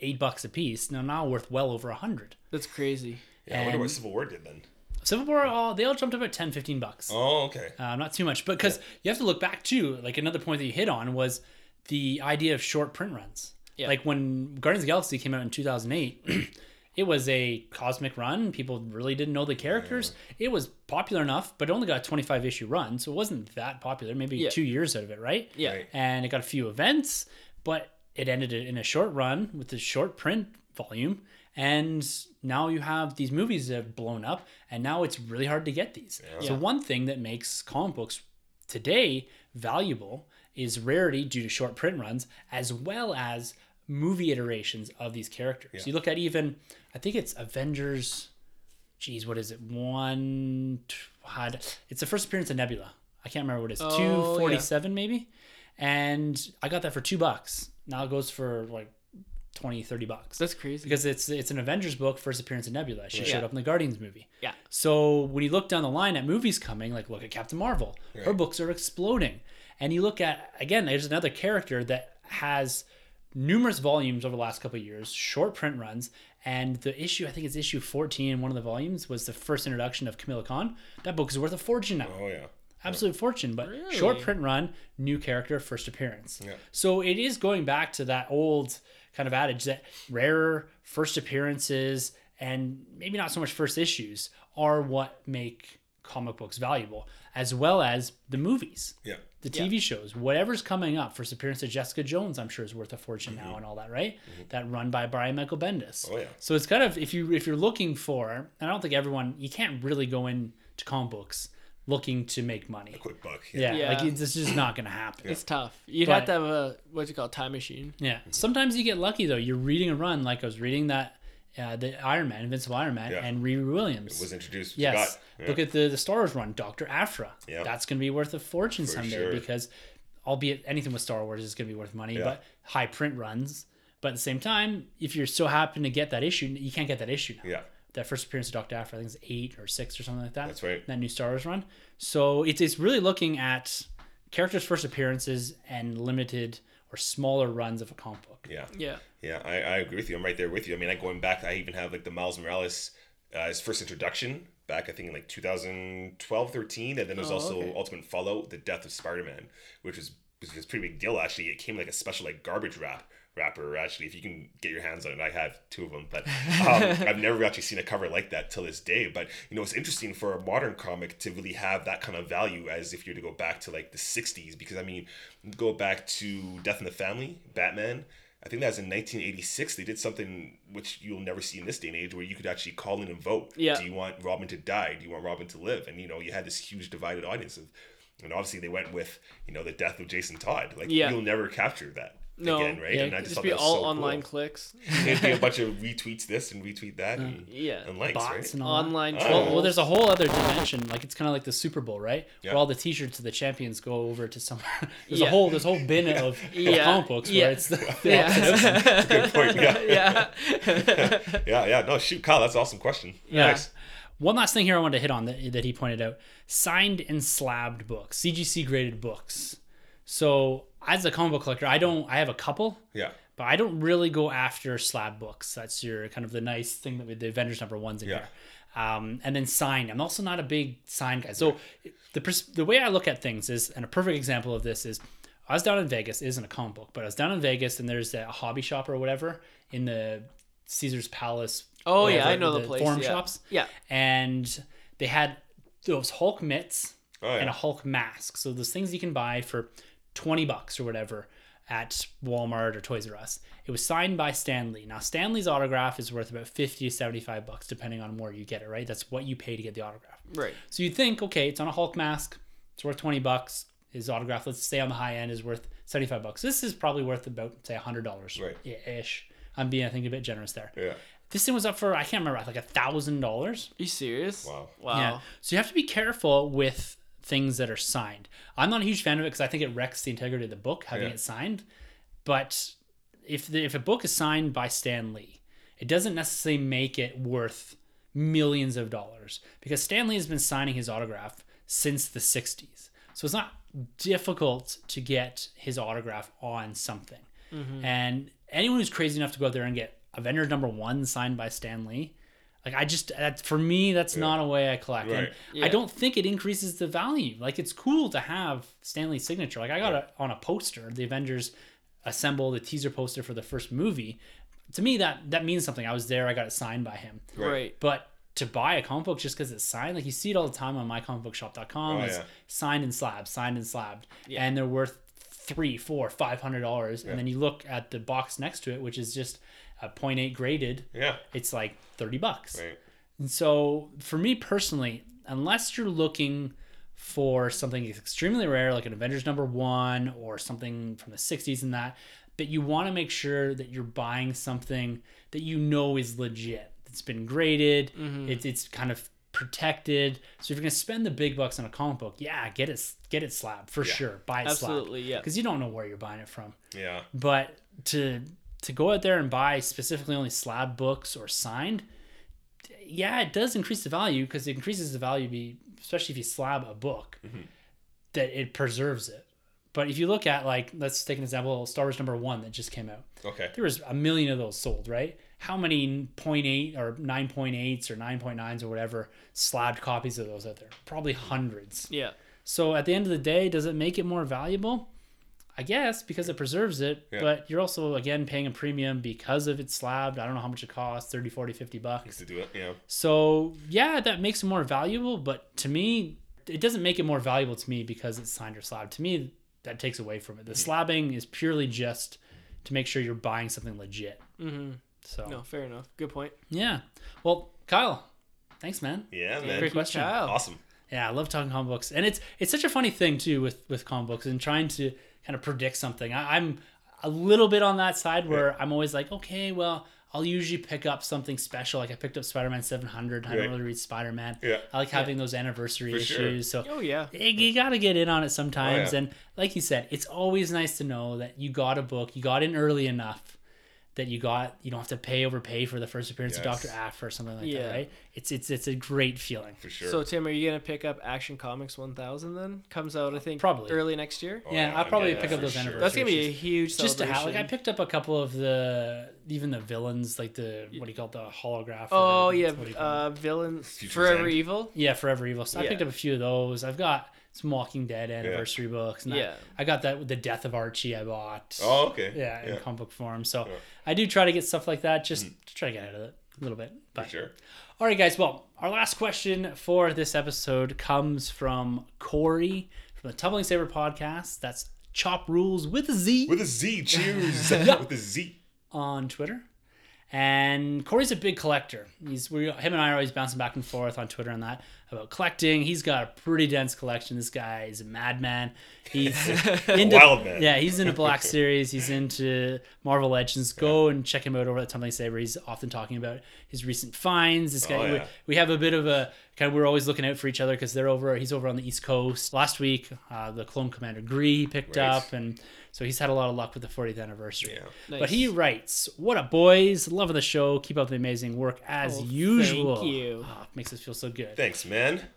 eight bucks a piece now now worth well over a hundred That's crazy. Yeah, I wonder what Civil War did then. civil war all they all jumped up at 10 15 bucks Oh, okay. uh, not too much but because you have to look back too like another point that you hit on was the idea of short print runs Yeah. like when guardians of the galaxy came out in 2008 it was a cosmic run people really didn't know the characters it was popular enough but it only got a 25 issue run so it wasn't that popular maybe Yeah. two years out of it right Yeah. Right. and it got a few events but it ended in a short run with a short print volume. And now you have these movies that have blown up, and now it's really hard to get these. So, Yeah. one thing that makes comic books today valuable is rarity due to short print runs, as well as movie iterations of these characters. You look at even, I think it's Avengers. Geez, what is it? One had it's the first appearance of Nebula. I can't remember what it is. Oh, Two forty seven maybe, and I got that for two bucks. Now it goes for like 20, 30 bucks That's crazy. because it's it's an Avengers book, first appearance of Nebula. She showed up in the Guardians movie. Yeah. So when you look down the line at movies coming, like look at Captain Marvel, her books are exploding, and you look at again, there's another character that has numerous volumes over the last couple of years, short print runs, and the issue I think it's issue 14 in one of the volumes was the first introduction of Kamala Khan. That book is worth a fortune now Oh yeah. absolute fortune but Really? short print run new character first appearance Yeah. so it is going back to that old kind of adage that rarer first appearances and maybe not so much first issues are what make comic books valuable as well as the movies Yeah. the TV shows, whatever's coming up. First appearance of Jessica Jones, I'm sure is worth a fortune now and all that, right? That run by Brian Michael Bendis. Mm-hmm. Oh, yeah. So it's kind of if you if you're looking for, and I don't think everyone you can't really go into comic books looking to make money. A Quick buck. Yeah, Yeah. like it's it's just not gonna happen. It's tough. You'd But- have to have a what's it called time machine. Yeah. Sometimes you get lucky though. You're reading a run like I was reading that uh, the Iron Man, Invincible Iron Man, Yeah. and Riri Williams. Was introduced. Yes. Yeah. Look at the the Star Wars run, Doctor Aphra. Yeah. That's going to be worth a fortune someday sure. because, albeit anything with Star Wars is going to be worth money, Yeah. but high print runs. But at the same time, if you're so happen to get that issue, you can't get that issue now. Yeah. That first appearance of Doctor Aphra, I think it's eight or six or something like that. That's right. That new Star Wars run. So it's it's really looking at characters' first appearances and limited or smaller runs of a comic book. Yeah. Yeah. Yeah, I, I agree with you. I'm right there with you. I mean, like going back, I even have like the Miles Morales, uh, his first introduction back, I think in like 2012, 13, and then there's Oh, also okay. Ultimate Fallout, The Death of Spider-Man, which was which was a pretty big deal actually. It came like a special like garbage wrap wrapper actually. If you can get your hands on it, I have two of them, but um, I've never actually seen a cover like that till this day. But you know, it's interesting for a modern comic to really have that kind of value as if you're to go back to like the 60s, because I mean, go back to Death in the Family, Batman. I think that was in 1986. They did something which you'll never see in this day and age, where you could actually call in and vote. Yeah. Do you want Robin to die? Do you want Robin to live? And you know, you had this huge divided audience of, and obviously they went with you know the death of Jason Todd. Like Yeah. you'll never capture that No. again, right? Yeah, and I Just just be all so online Cool. clicks. It'd be a bunch of retweets this and retweet that, and, Yeah. and likes, Bots right? and. Online Oh. Well, well, there's a whole other dimension. Like it's kind of like the Super Bowl, right? Yeah. Where all the T-shirts of the champions go over to somewhere. there's Yeah. a whole there's a whole bin of, of Yeah. comic books Yeah. where it's the, the Yeah. Good point. Yeah. yeah. yeah, yeah. No, shoot, Kyle, that's an awesome question. Yeah. Nice. One last thing here I wanted to hit on that, that he pointed out: signed and slabbed books, CGC graded books. So as a comic book collector, I don't. I have a couple, Yeah. but I don't really go after slab books. That's your kind of the nice thing that with the Avengers number ones in Yeah. here. Um, and then sign. I'm also not a big sign guy. So the pers- the way I look at things is, and a perfect example of this is, I was down in Vegas. It isn't a comic book, but I was down in Vegas, and there's a hobby shop or whatever in the Caesar's Palace. Oh yeah, I know the, place. Forum yeah. shops Yeah. and they had those Hulk mitts Oh, yeah. and a Hulk mask. So those things you can buy for twenty bucks or whatever at Walmart or Toys R Us. It was signed by Stan Lee. Now Stan Lee's autograph is worth about fifty to seventy-five bucks, depending on where you get it. Right, that's what you pay to get the autograph. Right. So you'd think, okay, it's on a Hulk mask. It's worth twenty bucks. His autograph, let's say on the high end, is worth seventy-five bucks. This is probably worth about say hundred dollars, Right. ish. I'm being, I think, a bit generous there. Yeah. This thing was up for I can't remember, like a thousand dollars. Are you serious? Wow. Wow. Yeah. So you have to be careful with things that are signed. I'm not a huge fan of it because I think it wrecks the integrity of the book having Yeah. it signed. But if the, if a book is signed by Stan Lee, it doesn't necessarily make it worth millions of dollars because Stan Lee has been signing his autograph since the 60s. So it's not difficult to get his autograph on something. Mm-hmm. And anyone who's crazy enough to go out there and get Avengers number one signed by Stan Lee, like I just that for me that's not a way I collect. And Right. Yeah. I don't think it increases the value. Like it's cool to have Stan Lee's signature. Like I got it on a poster, the Avengers assemble the teaser poster for the first movie. To me that that means something. I was there, I got it signed by him. Right. Right. But to buy a comic book just because it's signed, like you see it all the time on mycomicbookshop.com, Oh, it's yeah. signed and slabbed, signed and slabbed, Yeah. and they're worth three, four, five hundred dollars, Yeah. and then you look at the box next to it, which is just a 0.8 graded, Yeah. it's like thirty bucks. Right. And so, for me personally, unless you're looking for something extremely rare, like an Avengers number one or something from the 60s and that, but you want to make sure that you're buying something that you know is legit. It's been graded, mm-hmm. it's, it's kind of protected. So, if you're going to spend the big bucks on a comic book, yeah, get it, get it slabbed for sure. Buy it Absolutely, yeah. Because you don't know where you're buying it from Yeah. but to to go out there and buy specifically only slab books or signed yeah it does increase the value because it increases the value be especially if you slab a book mm-hmm. that it preserves it but if you look at like let's take an example star wars number one that just came out Okay. there was a million of those sold right how many 0.8 or 9.8s or 9.9s or whatever slabbed copies of those out there probably hundreds Yeah. so at the end of the day, does it make it more valuable? I guess because it preserves it, Yeah. but you're also again paying a premium because of it's slabbed. I don't know how much it costs, 30, 40, 50 bucks. To do it. Yeah. So, yeah, that makes it more valuable, but to me, it doesn't make it more valuable to me because it's signed or slabbed. To me, that takes away from it. The slabbing is purely just to make sure you're buying something legit. Mm-hmm. So, No, fair enough. Good point. yeah. Well, Kyle, thanks, man. Yeah, man. Great question. Kyle. Awesome. Yeah, I love talking comic books, and it's it's such a funny thing too with with comic books and trying to kind of predict something. I, I'm a little bit on that side where I'm always like, okay, well, I'll usually pick up something special. Like I picked up Spider Man 700. I don't really read Spider Man. Yeah. I like having those anniversary For sure. issues. So Oh yeah. you- you got to get in on it sometimes. Oh, yeah. And like you said, it's always nice to know that you got a book, you got in early enough that you got you don't have to pay overpay for the first appearance of Doctor Aphra or something like Yeah. that, right? It's it's it's a great feeling. For sure. So Tim, are you gonna pick up Action Comics 1000 then? Comes out I think Probably. early next year. Oh, yeah, yeah, I'll probably yeah, pick up those sure. anniversary. That's gonna be a huge just to have like I picked up a couple of the even the villains like the what do you call it the holograph Oh or yeah, what do you call it? uh, villains Future's Forever End. Evil. yeah Forever Evil so I picked up a few of those I've got some Walking Dead anniversary books and Yeah. I, got that with the Death of Archie I bought oh, okay. yeah in comic book form so Yeah. I do try to get stuff like that just mm. to try to get out of it a little bit but For sure. all right guys well our last question for this episode comes from Corey from the Tumbling Saber podcast that's Chop Rules with a Z With a Z. Cheers. With a Z. on Twitter. And Corey's a big collector. He's we, him and I are always bouncing back and forth on Twitter on that about collecting. He's got a pretty dense collection. This guy is a madman. He's into wild man. Yeah, he's into Black Series. He's into Marvel Legends. Go and check him out over at Tumbling Saber. He's often talking about his recent finds. This guy, Oh, we, yeah. we have a bit of a kind of we're always looking out for each other because they're over. He's over on the East Coast. Last week, uh, the Clone Commander Gree he picked Right. up, and so he's had a lot of luck with the 40th anniversary. Yeah. But he writes, "What up, boys? Loving the show. Keep up the amazing work as Oh, usual. thank you. Ah, makes us feel so good. Thanks, man.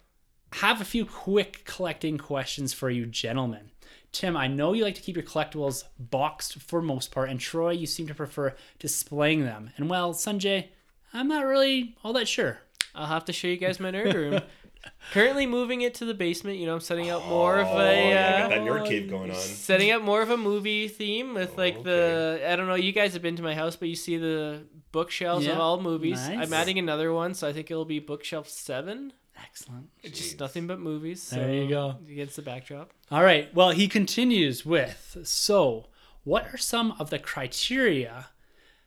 Have a few quick collecting questions for you, gentlemen. Tim, I know you like to keep your collectibles boxed for most part, and Troy, you seem to prefer displaying them. And well, Sunjay, I'm not really all that sure. I'll have to show you guys my nerd room. Currently moving it to the basement. You know, I'm setting up more of Oh, a yeah, I uh, got that nerd cave going on. setting up more of a movie theme with like the I don't know. You guys have been to my house, but you see the bookshelves of all movies. Nice. I'm adding another one, so I think it'll be bookshelf seven. Excellent. It's just nothing but movies. So There you go. Against the backdrop. All right. Well, he continues with So, what are some of the criteria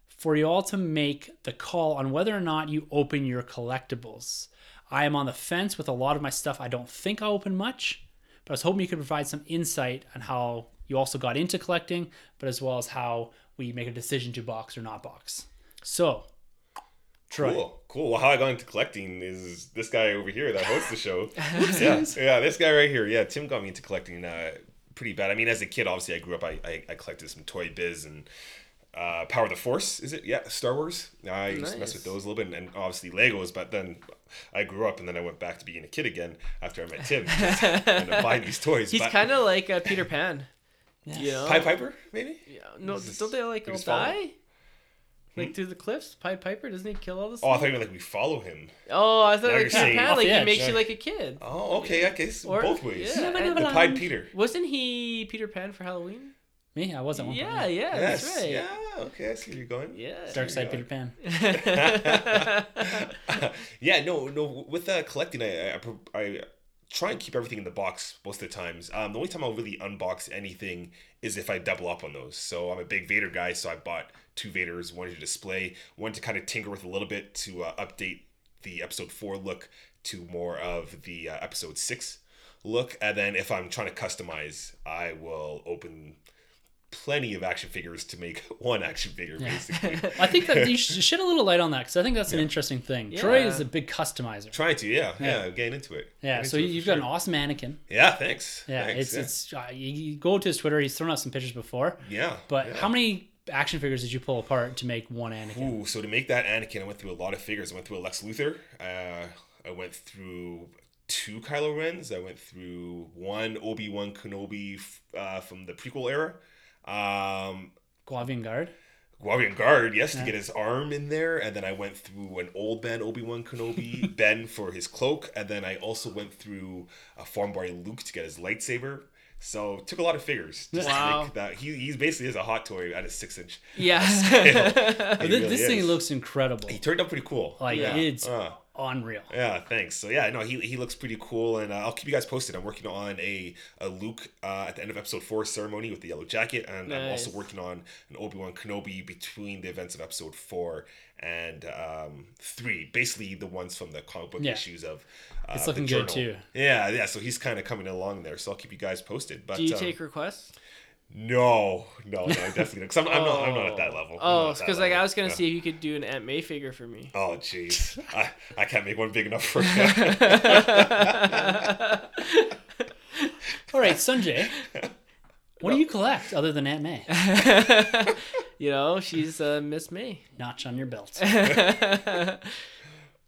for you all to make the call on whether or not you open your collectibles? I am on the fence with a lot of my stuff. I don't think I'll open much, but I was hoping you could provide some insight on how you also got into collecting, but as well as how we make a decision to box or not box. So, Troy. Cool, cool. Well, how I got into collecting is this guy over here that hosts the show. yeah, yeah, this guy right here. Yeah, Tim got me into collecting uh, pretty bad. I mean, as a kid, obviously, I grew up. I, I, I collected some Toy Biz and uh, Power of the Force. Is it? Yeah, Star Wars. I used to mess with those a little bit, and, and obviously Legos. But then I grew up, and then I went back to being a kid again after I met Tim and uh, buying these toys. He's But- kind of like uh, Peter Pan. You know? Pied Piper, maybe. Yeah, no, this- don't they like all just follow? die? Like through the cliffs, Pied Piper doesn't he kill all the? Oh, I thought you meant like we follow him. Oh, I thought Now like Peter Pan, like he edge, makes yeah. you like a kid. Oh, okay. okay, Or- both ways. yeah. Never, and never The lie. Pied Peter. Wasn't he Peter Pan for Halloween? Me? I wasn't one point, Yeah, yeah, Yes. that's right. Yeah. Okay. I see where you're going. Yeah. Dark Side Peter Pan. yeah, no, no. With uh, collecting, I, I, I try and keep everything in the box most of the times. Um, the only time I'll really unbox anything is if I double up on those. So I'm a big Vader guy, so I bought two Vaders, one to display, one to kind of tinker with a little bit to uh, update the episode four look to more of the uh, episode six look. And then if I'm trying to customize, I will open plenty of action figures to make one action figure, basically. I think that you should shed a little light on that because I think that's an interesting thing. Troy is a big customizer. Trying to, yeah, Yeah. yeah, getting into it. Yeah, Getting so it you've for got an awesome mannequin. Yeah, thanks. Yeah, Thanks, it's it's uh, you, you go to his Twitter. He's thrown out some pictures before. yeah. But yeah. how many action figures did you pull apart to make one Anakin? Ooh, so to make that Anakin, I went through a lot of figures. I went through a Lex Luthor. Uh, I went through two Kylo Rens. I went through one Obi Wan Kenobi uh, from the prequel era. Um, Guavian Guard. Guavian Guard, yes, to get his arm in there, and then I went through an old Ben Obi Wan Kenobi Ben for his cloak, and then I also went through a farm boy Luke to get his lightsaber. So took a lot of figures just Wow. to make that. He he's basically is a hot toy at a six inch. Yeah. scale. But really this thing looks incredible. He turned out pretty cool. Like Yeah. it's Uh. Unreal. Yeah, thanks. So yeah, no, he, he looks pretty cool, and uh, I'll keep you guys posted. I'm working on a a Luke uh, at the end of episode four ceremony with the yellow jacket, and I'm also working on an Obi Wan Kenobi between the events of episode four and um, three, basically the ones from the comic book Yeah. issues of. Uh, It's looking good, too. Yeah, yeah. So he's kind of coming along there, so I'll keep you guys posted. But Do you um, take requests? No, no, no, definitely because I'm, I'm not I'm not at that level. Oh, not at that because like I was gonna Yeah. see if you could do an Aunt May figure for me. Oh jeez, I, I can't make one big enough for you. All right, Sunjay. What do you collect other than Aunt May? You know, she's uh, Miss May. Notch on your belt.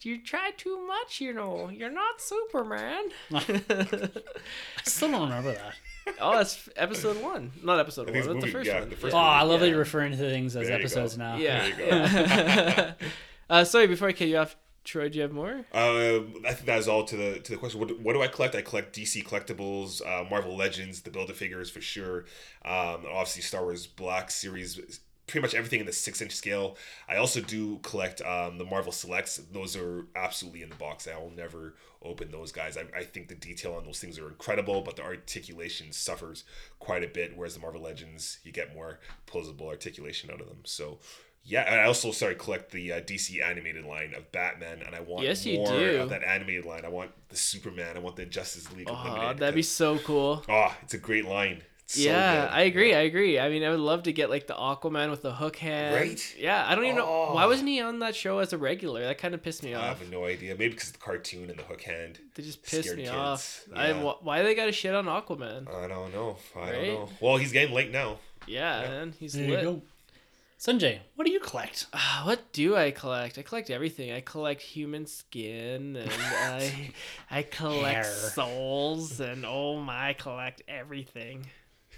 You try too much, you know. You're not Superman. I still don't remember that. Oh, that's episode one, not episode one. think it's That's the first yeah, one. the first Oh, I love that you're referring to things as There episodes go. now. Yeah. There you go. yeah. uh, sorry, before I cut you off, Troy, do you have more? Uh, I think that is all to the to the question. What, what do I collect? I collect DC collectibles, uh, Marvel Legends, the Build a Figures for sure. Um, obviously Star Wars Black Series, pretty much everything in the six inch scale. I also do collect um, the Marvel Selects. Those are absolutely in the box. I will never open those guys. I, I think the detail on those things are incredible, but the articulation suffers quite a bit. Whereas the Marvel Legends, you get more posable articulation out of them. So. Yeah, and I also started collect the uh, DC animated line of Batman, and I want Yes, more of that animated line. I want the Superman. I want the Justice League Oh, that'd be so cool. oh, it's a great line. It's so yeah, good. I agree. I agree. I mean, I would love to get like the Aquaman with the hook hand. Right? Yeah, I don't even know why Oh. wasn't he on that show as a regular. That kind of pissed me off. I have no idea. Maybe because of the cartoon and the hook hand. They just pissed scared me kids. off. Yeah. wh- why they got to shit on Aquaman? I don't know. I Right? don't know. Well, he's getting late now. Yeah, man, he's There lit. you go. Sunjay, what do you collect? Ah, what do I collect? I collect everything. I collect human skin and I I collect Hair. souls and oh my, I collect everything.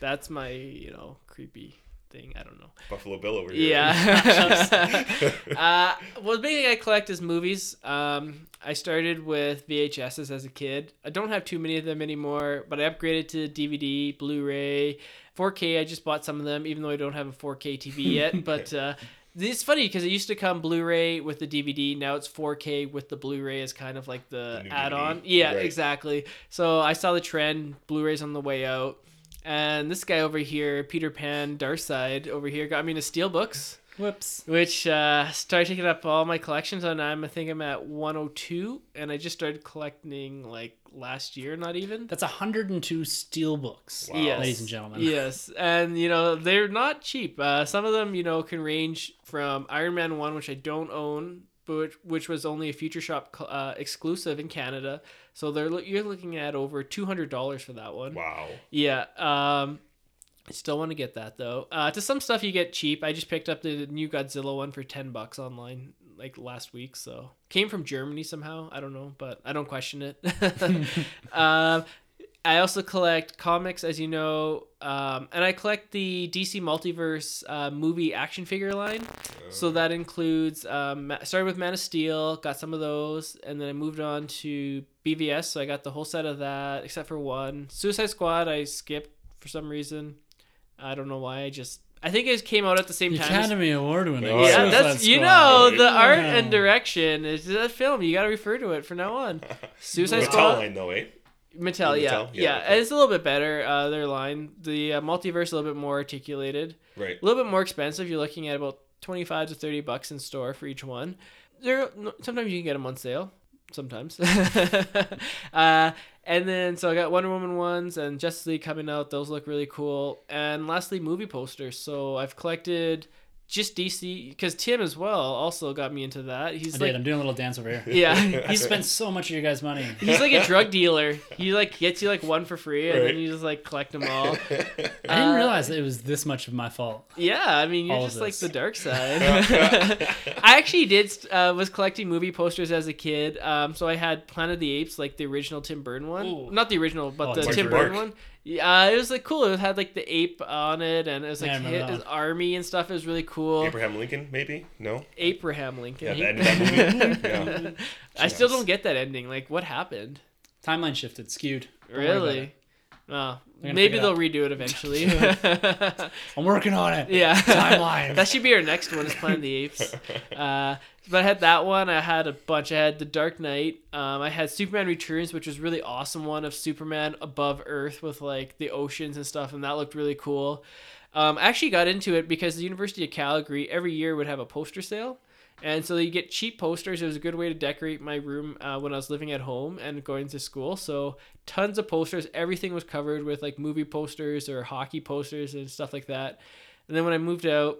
That's my, you know, creepy thing. I don't know. Buffalo Bill over here. Yeah. uh, well, the big thing I collect is movies. Um, I started with VHSs as a kid. I don't have too many of them anymore, but I upgraded to DVD, Blu-ray, 4K. I just bought some of them, even though I don't have a 4K TV yet. but uh, it's funny because it used to come Blu-ray with the DVD. Now it's 4K with the Blu-ray as kind of like the, The add-on. DVD. Yeah, Right. exactly. So I saw the trend. Blu-ray's on the way out. And this guy over here, Peter Pan Darside over here, got me into Steelbooks Whoops. which uh, started taking up all my collections. And I'm I think I'm at 102, and I just started collecting like last year, not even. That's 102 steel books, Wow. Yes. ladies and gentlemen. Yes, and you know they're not cheap. Uh, some of them, you know, can range from Iron Man One, which I don't own, but which was only a Future Shop uh, exclusive in Canada. So they're you're looking at over two hundred dollars for that one. Wow. Yeah. Um, I still want to get that though. Uh, to some stuff you get cheap. I just picked up the new Godzilla one for ten bucks online like last week. So came from Germany somehow. I don't know, but I don't question it. um, I also collect comics, as you know, um, and I collect the DC Multiverse uh, movie action figure line. So that includes um, started with Man of Steel, got some of those, and then I moved on to BVS. So I got the whole set of that, except for one. Suicide Squad, I skipped for some reason. I don't know why. I just I think it came out at the same The time. as- Academy Award winner. Oh, yeah, yeah. that's you know the art and direction is that film. You got to refer to it from now on. Suicide The Squad. line though, eh? Mattel, yeah, Mattel? yeah, Yeah, okay. it's a little bit better. Uh, their line, the uh, multiverse, a little bit more articulated, Right. a little bit more expensive. You're looking at about twenty five to thirty bucks in store for each one. There, sometimes you can get them on sale. Sometimes, uh, and then so I got Wonder Woman ones and Justice League coming out. Those look really cool. And lastly, movie posters. So I've collected just DC because Tim as well also got me into that. He's I like, did. I'm doing a little dance over here. yeah, he spent so much of your guys' money. He's like a drug dealer. He like gets you like one for free, and Right. then you just like collect them all. I didn't Uh, realize it was this much of my fault. Yeah, I mean you're All just like the dark side. I actually did uh, was collecting movie posters as a kid. Um, so I had Planet of the Apes, like the original Tim Burton one, Ooh. not the original, but Oh, the Tim Tim Burton. Burton one. Yeah, it was like cool. It had like the ape on it, and it was like Yeah, I remember hit his army and stuff. It was really cool. Abraham Lincoln, maybe? No? Abraham Lincoln. Yeah, the end of that movie? yeah. I still don't get that ending. Like, what happened? Timeline shifted, skewed. Don't Really? it. Oh, maybe they'll redo it eventually. I'm working on it. Yeah. Timeline. that should be our next one is Planet of the Apes. Uh, but I had that one. I had a bunch. I had The Dark Knight. Um, I had Superman Returns, which was really awesome one of Superman above Earth with like the oceans and stuff, and that looked really cool. Um, I actually got into it because the University of Calgary every year would have a poster sale. And so you get cheap posters. It was a good way to decorate my room uh, when I was living at home and going to school. So tons of posters. Everything was covered with like movie posters or hockey posters and stuff like that. And then when I moved out,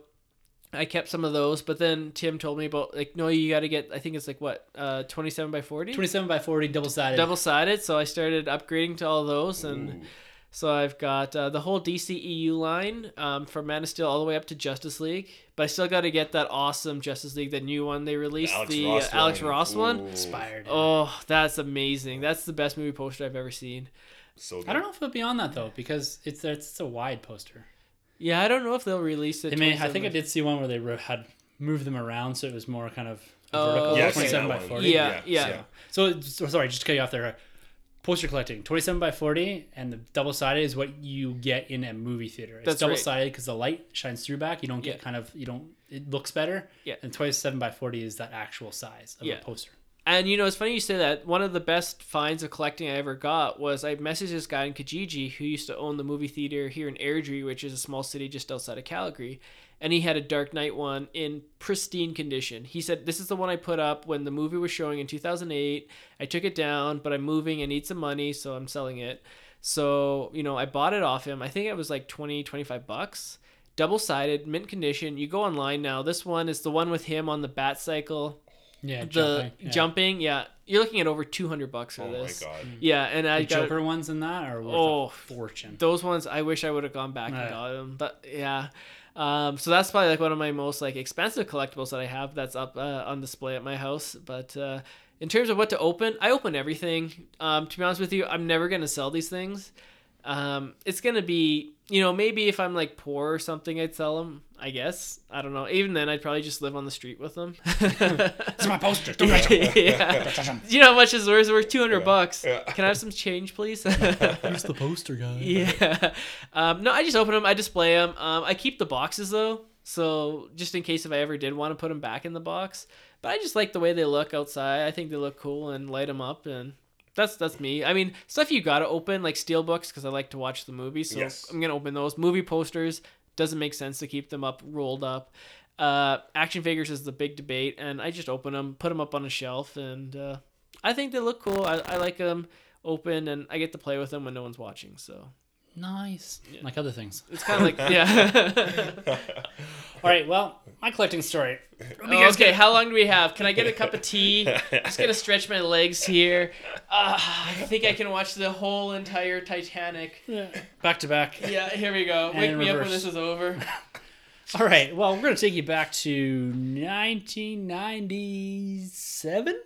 I kept some of those. But then Tim told me about like, no, you got to get. I think it's like what, uh, twenty seven by forty, 27 by 40, double sided. double sided. So I started upgrading to all those and. Ooh. So I've got uh, the whole DCEU line um, from Man of Steel all the way up to Justice League, but I still got to get that awesome Justice League, that new one they released, Alex the Ross uh, Alex one. Ross one. Ooh. Inspired. Oh, that's amazing! That's the best movie poster I've ever seen. So good. I don't know if it'll be on that though because it's it's a wide poster. Yeah, I don't know if they'll release it. They may, I think I did see one where they ro- had moved them around so it was more kind of Oh, vertical. Yeah, 27 by 40. Yeah, yeah. So, so oh, sorry, just to cut you off there. Uh, poster collecting, 27 by 40, and the double sided is what you get in a movie theater. It's That's right. double sided because the light shines through back. You don't get Yeah. kind of, you don't, it looks better. Yeah. And 27 by 40 is that actual size of Yeah. a poster. And you know, it's funny you say that. One of the best finds of collecting I ever got was I messaged this guy in Kijiji who used to own the movie theater here in Airdrie, which is a small city just outside of Calgary. And he had a Dark Knight one in pristine condition. He said, This is the one I put up when the movie was showing in 2008. I took it down, but I'm moving. I need some money, so I'm selling it. So, you know, I bought it off him. I think it was like 20, 25 bucks. Double sided, mint condition. You go online now. This one is the one with him on the bat cycle Yeah. the jumping, yeah. jumping, yeah, you're looking at over two hundred bucks for this. Oh my god. Yeah, and I The got Joker ones in that are worth Oh. a fortune. those ones. I wish I would have gone back Yeah. and got them, but yeah. Um, so that's probably like one of my most like expensive collectibles that I have that's up uh, on display at my house. But uh, in terms of what to open, I open everything. Um, to be honest with you, I'm never gonna sell these things. Um, it's gonna be, you know, maybe if I'm like poor or something, I'd sell them. I guess I don't know. Even then, I'd probably just live on the street with them. This is my poster. Don't touch 'em. yeah. You know how much is worth? It's worth two hundred bucks. Yeah. Can I have some change, please? Here's the poster guy. yeah. Um, no, I just open them. I display them. Um, I keep the boxes though, so just in case if I ever did want to put them back in the box. But I just like the way they look outside. I think they look cool and light them up, and that's that's me. I mean, stuff you gotta open like steel books because I like to watch the movies, so Yes. I'm gonna open those. Movie posters doesn't make sense to keep them up rolled up. Uh, action figures is the big debate, and I just open them, put them up on a shelf, and uh, I think they look cool. I, I like them open, and I get to play with them when no one's watching. So Nice. Like other things. it's kind of like yeah. All right. Well, my collecting story. Oh, okay, how long do we have? Can I get a cup of tea? I'm Just gonna stretch my legs here. Uh, I think I can watch the whole entire Titanic. Yeah. Back to back. Yeah, here we go. And Wake in me up when this is over. All right. Well, we're going to take you back to 1997.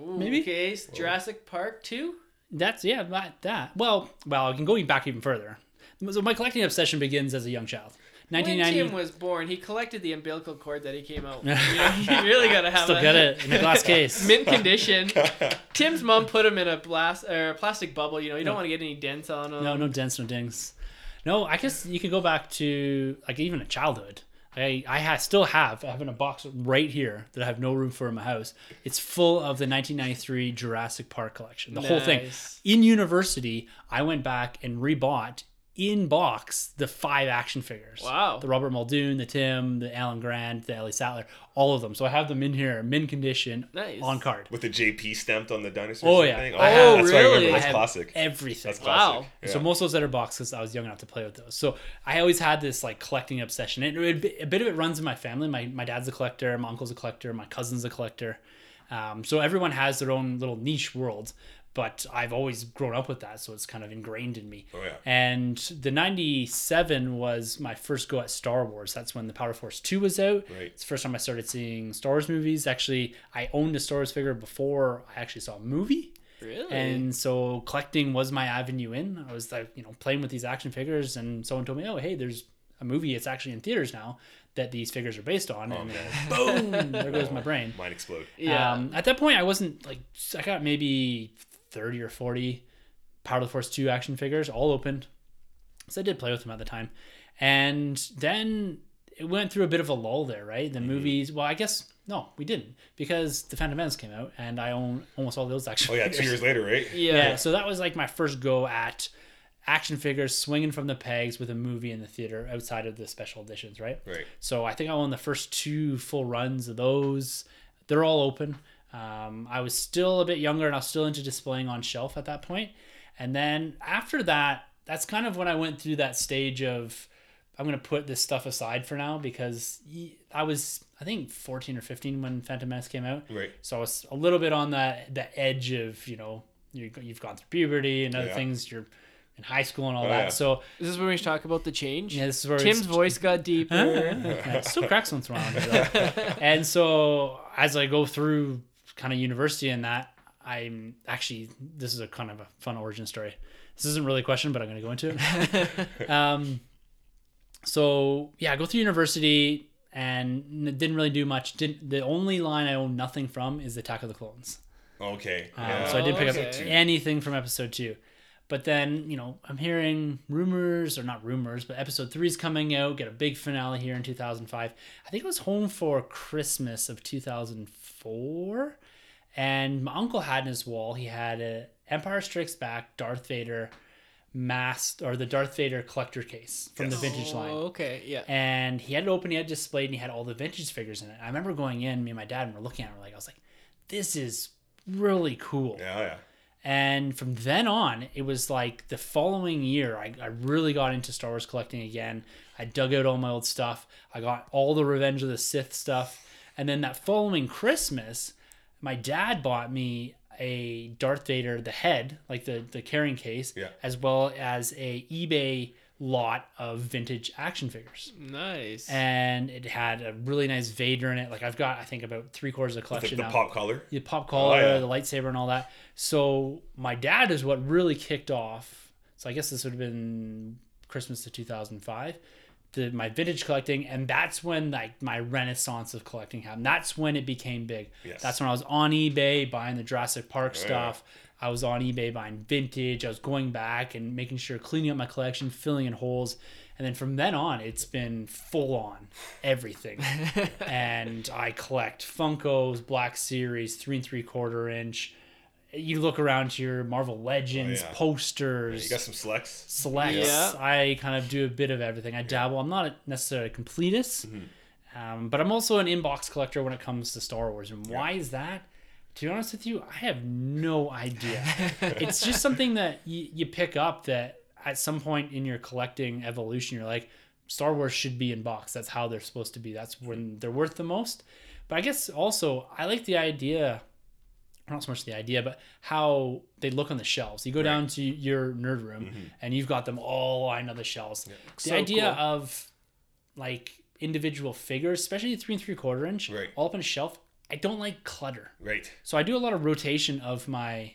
Ooh, Maybe? Okay, Jurassic Park two. That's yeah, that, that. Well, well, I can go back even further. So my collecting obsession begins as a young child. When Tim was born, he collected the umbilical cord that he came out. with. You, know, you really gotta have Still a got it in a glass case. mint condition. Tim's mom put him in a blast or a plastic bubble. You know, you don't want to get any dents on him. No, no dents, no dings. No, I guess you could go back to like even a childhood. I I ha- still have I have in a box right here that I have no room for in my house. It's full of the 1993 Jurassic Park collection, the whole thing. In university, I went back and rebought in box the five action figures. Wow. The Robert Muldoon, the Tim, the Alan Grant, the Ellie Sattler, all of them. So I have them in here, mint condition, Nice. on card. With the JP stamped on the dinosaur. Oh, and yeah. everything? I Oh, have- that's what I really? remember. That's have classic. Everything. That's Wow. classic. Yeah. So most of those that are boxed because I was young enough to play with those. So I always had this like collecting obsession. And it, it, a bit of it runs in my family. My my dad's a collector, my uncle's a collector, my cousin's a collector. Um, so everyone has their own little niche world. But I've always grown up with that, so it's kind of ingrained in me. Oh, yeah. And the '97 was my first go at Star Wars. That's when the Power Force Two was out. Right. It's the first time I started seeing Star Wars movies. Actually, I owned a Star Wars figure before I actually saw a movie. Really? And so collecting was my avenue in. I was like, you know, playing with these action figures, and someone told me, "Oh, hey, there's a movie. It's actually in theaters now that these figures are based on." Oh, and boom, there goes my brain. Mine explode. yeah. Um, at that point, I wasn't like I got maybe thirty or forty Power of the Force two action figures, all opened. So I did play with them at the time, and then it went through a bit of a lull there, right? The mm-hmm. movies. Well, I guess no, we didn't because the Phantom Menace came out, and I own almost all those action. Oh yeah, figures. two years later, right? yeah. Yeah, so that was like my first go at action figures swinging from the pegs with a movie in the theater outside of the special editions, right? Right. So I think I own the first two full runs of those. They're all open. Um, I was still a bit younger and I was still into displaying on shelf at that point. And then after that, that's kind of when I went through that stage of I'm going to put this stuff aside for now because I was, I think, 14 or 15 when Phantom Menace came out. Right. So I was a little bit on that the edge of you know you you've gone through puberty and other Yeah. things. You're in high school and all Oh, that. yeah. So this Is this where we talk about the change? yeah, this is where Tim's it's- voice got deeper. yeah, still cracks once in a while. and so as I go through kind of university and that, I'm actually this is a kind of a fun origin story. This isn't really a question, but I'm going to go into it. um, so yeah, I go through university and didn't really do much. Didn't the only line I own nothing from is the Attack of the Clones. Okay. Um, yeah. So I didn't pick Okay. up anything from episode two. But then, you know, I'm hearing rumors, or not rumors, but episode three is coming out, get a big finale here in 2005. I think it was home for Christmas of 2004. And my uncle had in his wall, he had a Empire Strikes Back Darth Vader masked, or the Darth Vader collector case from the vintage line Oh, okay. Yeah. and he had it open, he had it displayed, and he had all the vintage figures in it. I remember going in, me and my dad, and we're looking at it, like, I was like, this is really cool. Yeah, yeah. And from then on, it was like the following year, I, I really got into Star Wars collecting again. I dug out all my old stuff. I got all the Revenge of the Sith stuff. And then that following Christmas, my dad bought me a Darth Vader, the head, like the, the carrying case, Yeah. as well as a eBay lot of vintage action figures Nice. and it had a really nice Vader in it. Like I've got, I think about three quarters of the The, collection the now. pop color. the pop oh, collar, Oh, yeah. the lightsaber, and all that. So my dad is what really kicked off. So I guess this would have been Christmas of 2005. The, my vintage collecting, and that's when like my renaissance of collecting happened. That's when it became big. Yes. That's when I was on eBay buying the Jurassic Park oh, yeah. stuff. I was on eBay buying vintage. I was going back and making sure cleaning up my collection, filling in holes. And then from then on, it's been full on everything. and I collect Funkos, Black Series, three and three quarter inch. You look around to your Marvel Legends Oh, yeah. posters, You got some selects. selects. Yeah. I kind of do a bit of everything. I dabble. I'm not necessarily a completist, Mm-hmm. um, but I'm also an inbox collector when it comes to Star Wars. And why is that? To be honest with you, I have no idea. it's just something that you, you pick up that at some point in your collecting evolution, you're like, Star Wars should be in box. That's how they're supposed to be. That's when they're worth the most. But I guess also I like the idea, not so much the idea, but how they look on the shelves. You go down to your nerd room mm-hmm. and you've got them all lined on the shelves. The So idea cool. of like individual figures, especially three and three quarter inch, Right. all up on a shelf. I don't like clutter. Right. So I do a lot of rotation of my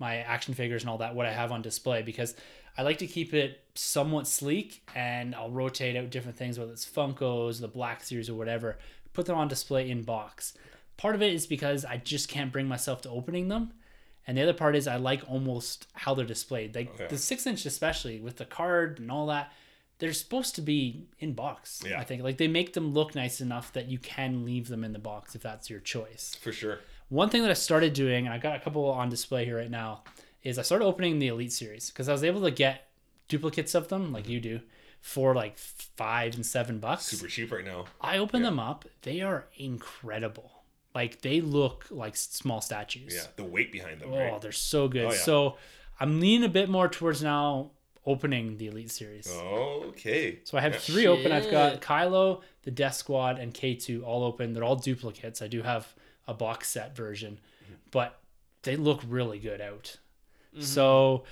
my action figures and all that what I have on display because I like to keep it somewhat sleek and I'll rotate out different things whether it's Funkos, the Black Series or whatever, put them on display in box. Part of it is because I just can't bring myself to opening them. And the other part is I like almost how they're displayed. Like Okay. the six inch especially with the card and all that, they're supposed to be in box. Yeah. I think like they make them look nice enough that you can leave them in the box if that's your choice. For sure. One thing that I started doing, and I got a couple on display here right now, is I started opening the Elite series because I was able to get duplicates of them like you do for like five and seven bucks. Super cheap right now. I open them up; they are incredible. Like they look like small statues. Yeah. The weight behind them, Oh, right? they're so good. Oh, yeah. So I'm leaning a bit more towards now opening the Elite series. Okay. So I have Yeah. three open. I've got Shit. Kylo, the Death Squad, and K2 all open. They're all duplicates. I do have a box set version, mm-hmm. but they look really good out. Mm-hmm. So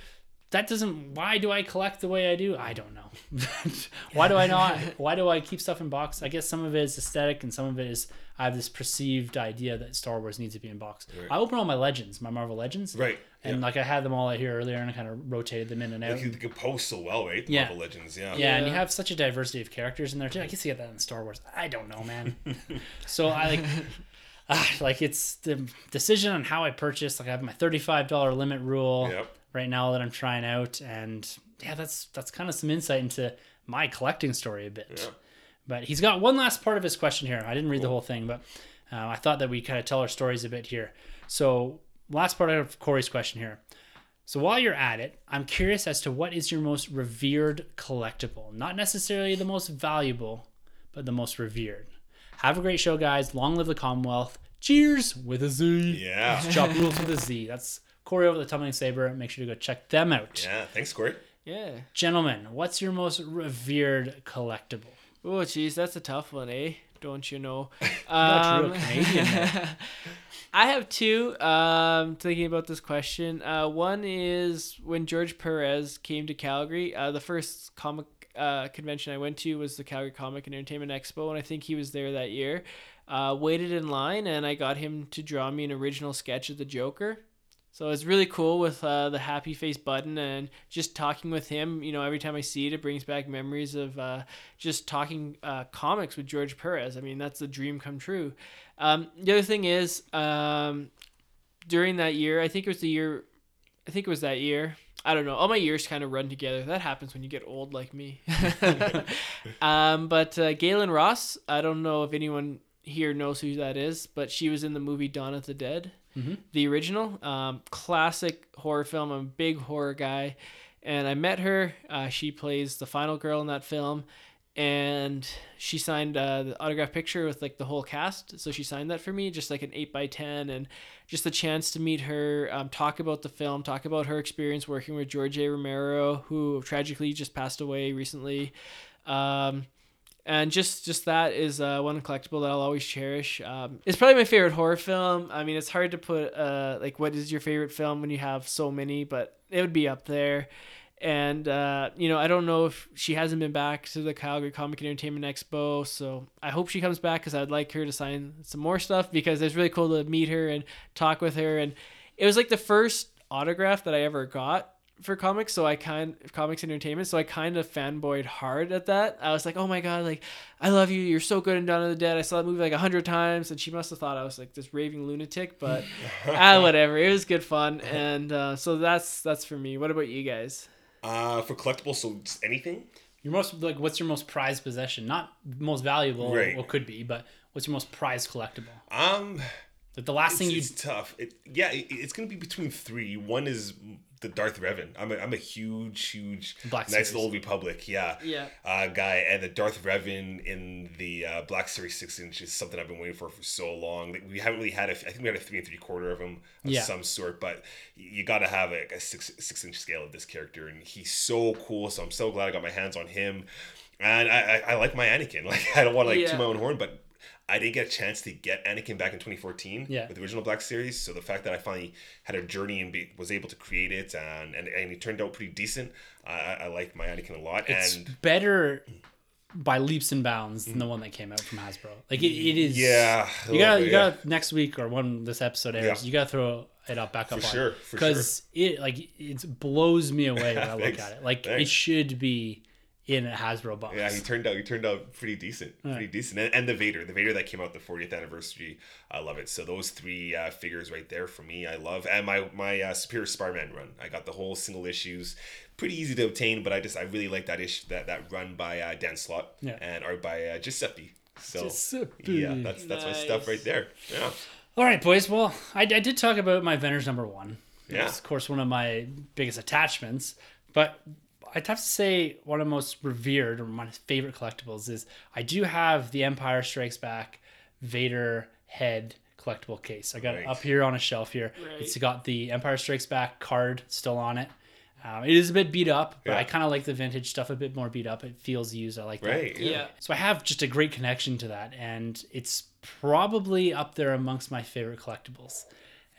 that doesn't. Why do I collect the way I do? I don't know. why do I not? Why do I keep stuff in box? I guess some of it is aesthetic, and some of it is I have this perceived idea that Star Wars needs to be in box. I open all my legends, my Marvel legends, Right. and yeah. like I had them all out here earlier, and I kind of rotated them in and out. Like you can post so well, right? The Yeah. Marvel Legends, yeah. Yeah, and you have such a diversity of characters in there too. I guess you get that in Star Wars. I don't know, man. so I like, ah, like it's the decision on how I purchase. Like I have my thirty-five dollar limit rule Yep. Right now that I'm trying out, and yeah, that's that's kind of some insight into my collecting story a bit. Yeah. But he's got one last part of his question here. I didn't read the whole thing, but uh, I thought that we kind of tell our stories a bit here. So last part of Corey's question here. So while you're at it, I'm curious as to what is your most revered collectible? Not necessarily the most valuable, but the most revered. Have a great show, guys. Long live the Commonwealth. Cheers with a Z. Yeah. Chop Rules with a Z. That's Corey over the Tumbling Saber. Make sure to go check them out. Yeah. Thanks, Corey. Yeah. Gentlemen, what's your most revered collectible? Oh, jeez, that's a tough one, eh? Don't you know? got Um, real Canadian. I have two. Um, thinking about this question. Uh, one is when George Perez came to Calgary. Uh, the first comic uh, convention I went to was the Calgary Comic and Entertainment Expo, and I think he was there that year. Uh, waited in line, and I got him to draw me an original sketch of the Joker. So it's really cool with uh, the happy face button and just talking with him. You know, every time I see it, it brings back memories of uh, just talking uh, comics with George Perez. I mean, that's a dream come true. Um, the other thing is, um, during that year, I think it was the year, I think it was that year. I don't know. All my years kind of run together. That happens when you get old like me. um, but uh, Gaylen Ross, I don't know if anyone here knows who that is, but she was in the movie Dawn of the Dead, the original. Um, classic horror film. I'm a big horror guy. And I met her. Uh, she plays the final girl in that film. And she signed uh, the autograph picture with like the whole cast. So she signed that for me, just like an 8 by 10 And just the chance to meet her, um, talk about the film, talk about her experience working with George A. Romero, who tragically just passed away recently. Um, and just just that is uh, one collectible that I'll always cherish. Um, it's probably my favorite horror film. I mean, it's hard to put uh, like what is your favorite film when you have so many, but it would be up there. And uh, you know, I don't know if she hasn't been back to the Calgary Comic and Entertainment Expo, so I hope she comes back because I'd like her to sign some more stuff because it's really cool to meet her and talk with her. And it was like the first autograph that I ever got for comics so i kind comics entertainment so i kind of fanboyed hard at that i was like oh my god like i love you you're so good in dawn of the dead i saw that movie like a hundred times and she must have thought i was like this raving lunatic but ah whatever it was good fun and uh, so that's that's for me what about you guys Uh, for collectibles, so just anything. Your most like what's your most prized possession? Not most valuable, Right. well could be, but what's your most prized collectible? Um, Like the last it's, thing you it's tough. It, yeah, it, it's gonna be between three. One is the Darth Revan. I'm a, I'm a huge, huge Black Knights of the Old Republic. Yeah, Yeah. uh, guy, and the Darth Revan in the uh, Black Series six inch is something I've been waiting for for so long. We haven't really had a. I think we had a three and three quarter of him of Yeah. some sort, but you got to have a, a six six inch scale of this character, and he's so cool. So I'm so glad I got my hands on him, and I I, I like my Anakin. Like I don't want to like Yeah. toot my own horn, but. I didn't get a chance to get Anakin back in 2014 Yeah. with the original Black Series. So the fact that I finally had a journey and be, was able to create it and, and, and it turned out pretty decent, I, I like my Anakin a lot. it's and better by leaps and bounds than the one that came out from Hasbro. Like it, it is yeah, You gotta you yeah. gotta next week or when this episode airs, Yeah. you gotta throw it up back up For on sure, because it like it blows me away when I look at it. Like it should be in a Hasbro box. Yeah, he turned out he turned out pretty decent, pretty decent. And, and the Vader, the Vader that came out the 40th anniversary, I love it. So those three uh, figures right there for me, I love. And my my uh, Superior Spider-Man run, I got the whole single issues, pretty easy to obtain, but I just I really like that issue that that run by uh, Dan Slott Yeah. and art by uh, Giuseppe. So Giuseppe. yeah, that's that's my stuff right there. Yeah, All right, boys. Well, I, I did talk about my Avengers number one. Yeah. It's, of course, one of my biggest attachments. But I'd have to say one of the most revered or my favorite collectibles is I do have the Empire Strikes Back Vader head collectible case. I got it up here on a shelf here. Right. It's got the Empire Strikes Back card still on it. Um, it is a bit beat up, but Yeah. I kind of like the vintage stuff a bit more beat up. It feels used. I like that. right. Yeah. So I have just a great connection to that, and it's probably up there amongst my favorite collectibles.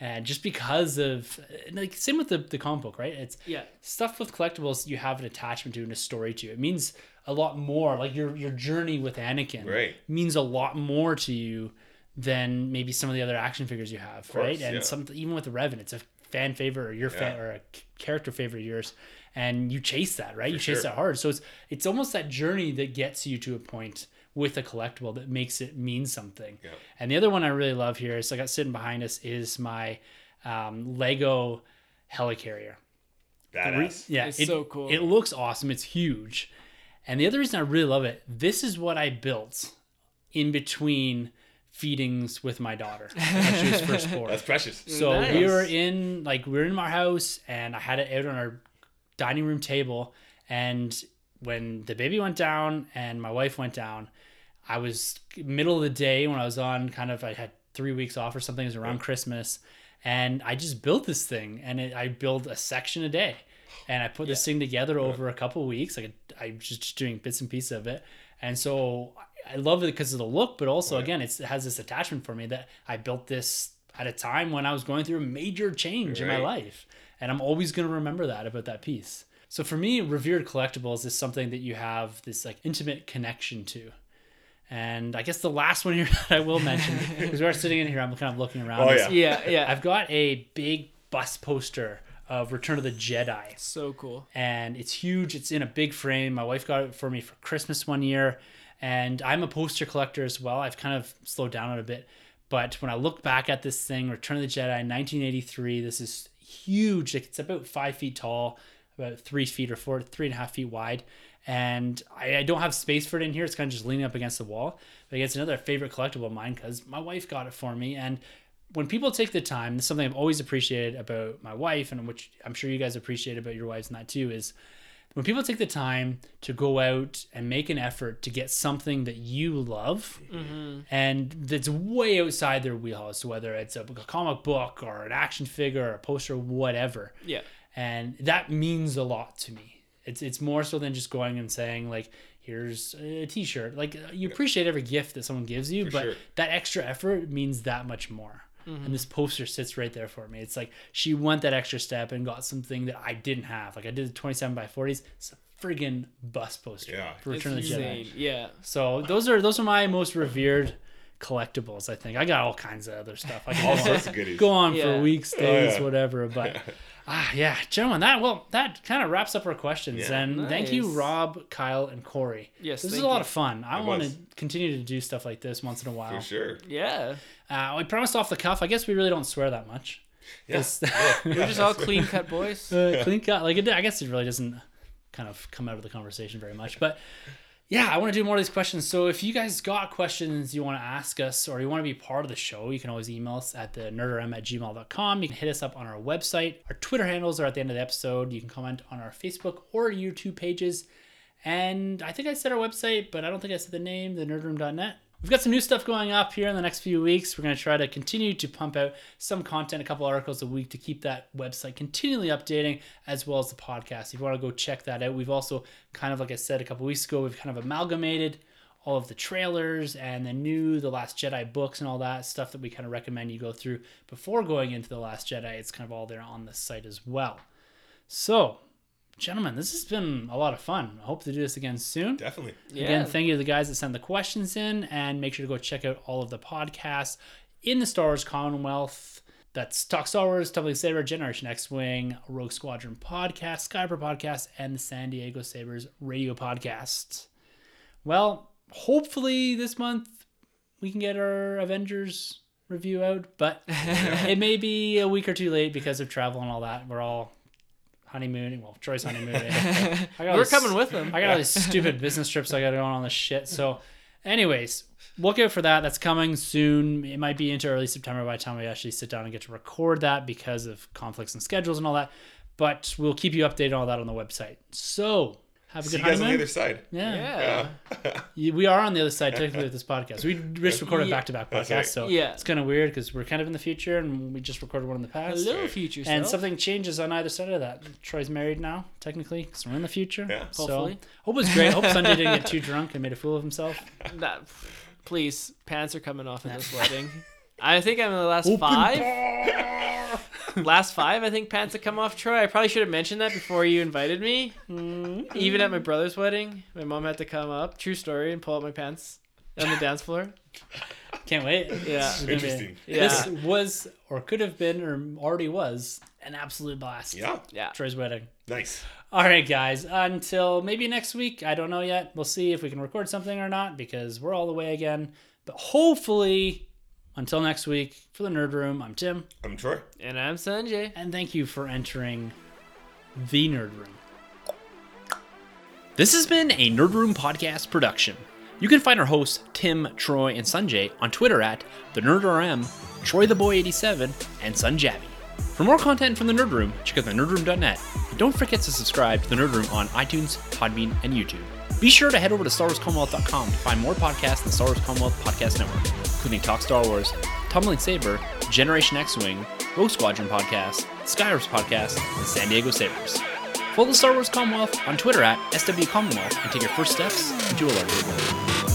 And just because of like same with the, the comic book, right? It's Yeah. stuff with collectibles you have an attachment to and a story to. It means a lot more. Like your your journey with Anakin Right. means a lot more to you than maybe some of the other action figures you have, course, right? And yeah. some even with the Revan, it's a fan favorite or your fan or a character favorite of yours, and you chase that, right? you chase sure. that hard. So it's it's almost that journey that gets you to a point with a collectible that makes it mean something. Yeah. And the other one I really love here is I got sitting behind us is my um, Lego helicarrier. Badass. Yeah, It's it- so cool. It looks awesome. It's huge. And the other reason I really love it, this is what I built in between feedings with my daughter when she was first born. That's precious. So Nice. we were in like we were in our house and I had it out on our dining room table and when the baby went down and my wife went down, I was middle of the day when I was on kind of I had three weeks off or something. It was around Christmas, and I just built this thing and it, I built a section a day, and I put this thing together over a couple weeks. Like I was just doing bits and pieces of it, and so I love it because of the look, but also again it's, it has this attachment for me that I built this at a time when I was going through a major change in my life, and I'm always going to remember that about that piece. So for me, revered collectibles is something that you have this like intimate connection to. And I guess the last one here that I will mention, because we are sitting in here, I'm kind of looking around. Oh, yeah. Yeah. Yeah. I've got a big bus poster of Return of the Jedi so cool. and it's huge. It's in a big frame. My wife got it for me for Christmas one year, and I'm a poster collector as well. I've kind of slowed down on it a bit, but when I look back at this thing, Return of the Jedi, 1983, this is huge. Like, It's about five feet tall, about three feet or four, three and a half feet wide. And I, I don't have space for it in here. It's kind of just leaning up against the wall. But it's another favorite collectible of mine because my wife got it for me. And when people take the time, this is something I've always appreciated about my wife, and which I'm sure you guys appreciate about your wives and that too, is when people take the time to go out and make an effort to get something that you love mm-hmm. and that's way outside their wheelhouse, whether it's a comic book or an action figure or a poster, or whatever. Yeah. And that means a lot to me. It's it's more so than just going and saying like, here's a T-shirt. Like uh, you appreciate every gift that someone gives you, but sure. that extra effort means that much more. And mm-hmm. this poster sits right there for me. It's like she went that extra step and got something that I didn't have. Like I did the 27 by 40s. It's a friggin' bus poster Yeah. for It's Return of the insane. Jedi. Yeah. So those are those are my most revered collectibles. I think I got all kinds of other stuff. I can All go on- sorts of goodies. go on Yeah. for weeks, days, yeah. whatever. But ah, yeah, gentlemen, that well, that kind of wraps up our questions. Yeah. and thank you, Rob, Kyle, and Corey. Yes, this is a lot you. of fun. I want to continue to do stuff like this once in a while. For sure. Yeah. Uh, we promised off the cuff. I guess we really don't swear that much. Yes. It's- We're just all clean cut boys. uh, clean cut. Like it, I guess it really doesn't kind of come out of the conversation very much. But yeah, I want to do more of these questions. So if you guys got questions you want to ask us or you want to be part of the show, you can always email us at the nerderm at gmail.com. You can hit us up on our website. Our Twitter handles are at the end of the episode. You can comment on our Facebook or YouTube pages. And I think I said our website, but I don't think I said the name, the nerdroom.net. We've got some new stuff going up here in the next few weeks. We're going to try to continue to pump out some content, a couple articles a week to keep that website continually updating, as well as the podcast. If you want to go check that out, we've also kind of, like I said a couple weeks ago, we've kind of amalgamated all of the trailers and the new The Last Jedi books and all that stuff that we kind of recommend you go through before going into The Last Jedi. It's kind of all there on the site as well. So, gentlemen, this has been a lot of fun. I hope to do this again soon. Definitely. Yeah. Again, thank you to the guys that sent the questions in, and make sure to go check out all of the podcasts in the Star Wars Commonwealth That's Talk Star Wars, Tumbling Saber, Generation X Wing, Rogue Squadron podcast, Skyhopper podcast, and the San Diego Sabers radio podcast. Well, hopefully this month we can get our Avengers review out, but it may be a week or two late because of travel and all that. We're all honeymooning. Well, Troy's honeymooning. We're this- coming with them. I got all these stupid business trips I got going on this shit. So, anyways, look out for that. That's coming soon. It might be into early September by the time we actually sit down and get to record that because of conflicts and schedules and all that. But we'll keep you updated on all that on the website. So, have a See good you guys on the honeymoon. other side. yeah. Yeah. You- we are on the other side technically with this podcast. We just recorded Yeah. back to back That's podcasts, right. so Yeah. it's kind of weird because we're kind of in the future and we just recorded one in the past. Hello, future And self. something changes on either side of that. Troy's married now, technically, because we're in the future. Yeah. So, Hopefully. hope it's great. Hope Sunjay didn't get too drunk and made a fool of himself. That, please, pants are coming off in this wedding. I think I'm in the last five. last five, I think pants have come off. Troy, I probably should have mentioned that before you invited me. Mm-hmm. Even at my brother's wedding, my mom had to come up, true story, and pull out my pants on the dance floor. Can't wait. Yeah. This be- Interesting. Yeah. This was, or could have been, or already was, an absolute blast. Yeah. Yeah. Troy's wedding. Nice. All right, guys. Until maybe next week. I don't know yet. We'll see if we can record something or not because we're all the way again. But hopefully, until next week, for the Nerd Room, I'm Tim. I'm Troy. And I'm Sunjay. And thank you for entering the Nerd Room. This has been a Nerd Room podcast production. You can find our hosts Tim, Troy, and Sunjay on Twitter at the NerdRM, Troy the Boy 87, and Sunjabby. For more content from the Nerd Room, check out thenerdroom.net. And don't forget to subscribe to the Nerd Room on iTunes, Podbean, and YouTube. Be sure to head over to StarWarsCommonwealth.com to find more podcasts in the Star Wars Commonwealth Podcast Network, including Talk Star Wars, Tumbling Saber, Generation X Wing, Rogue Squadron Podcast, Skyhopper Podcast, and San Diego Sabers. Follow the Star Wars Commonwealth on Twitter at SW Commonwealth and take your first steps into a larger world.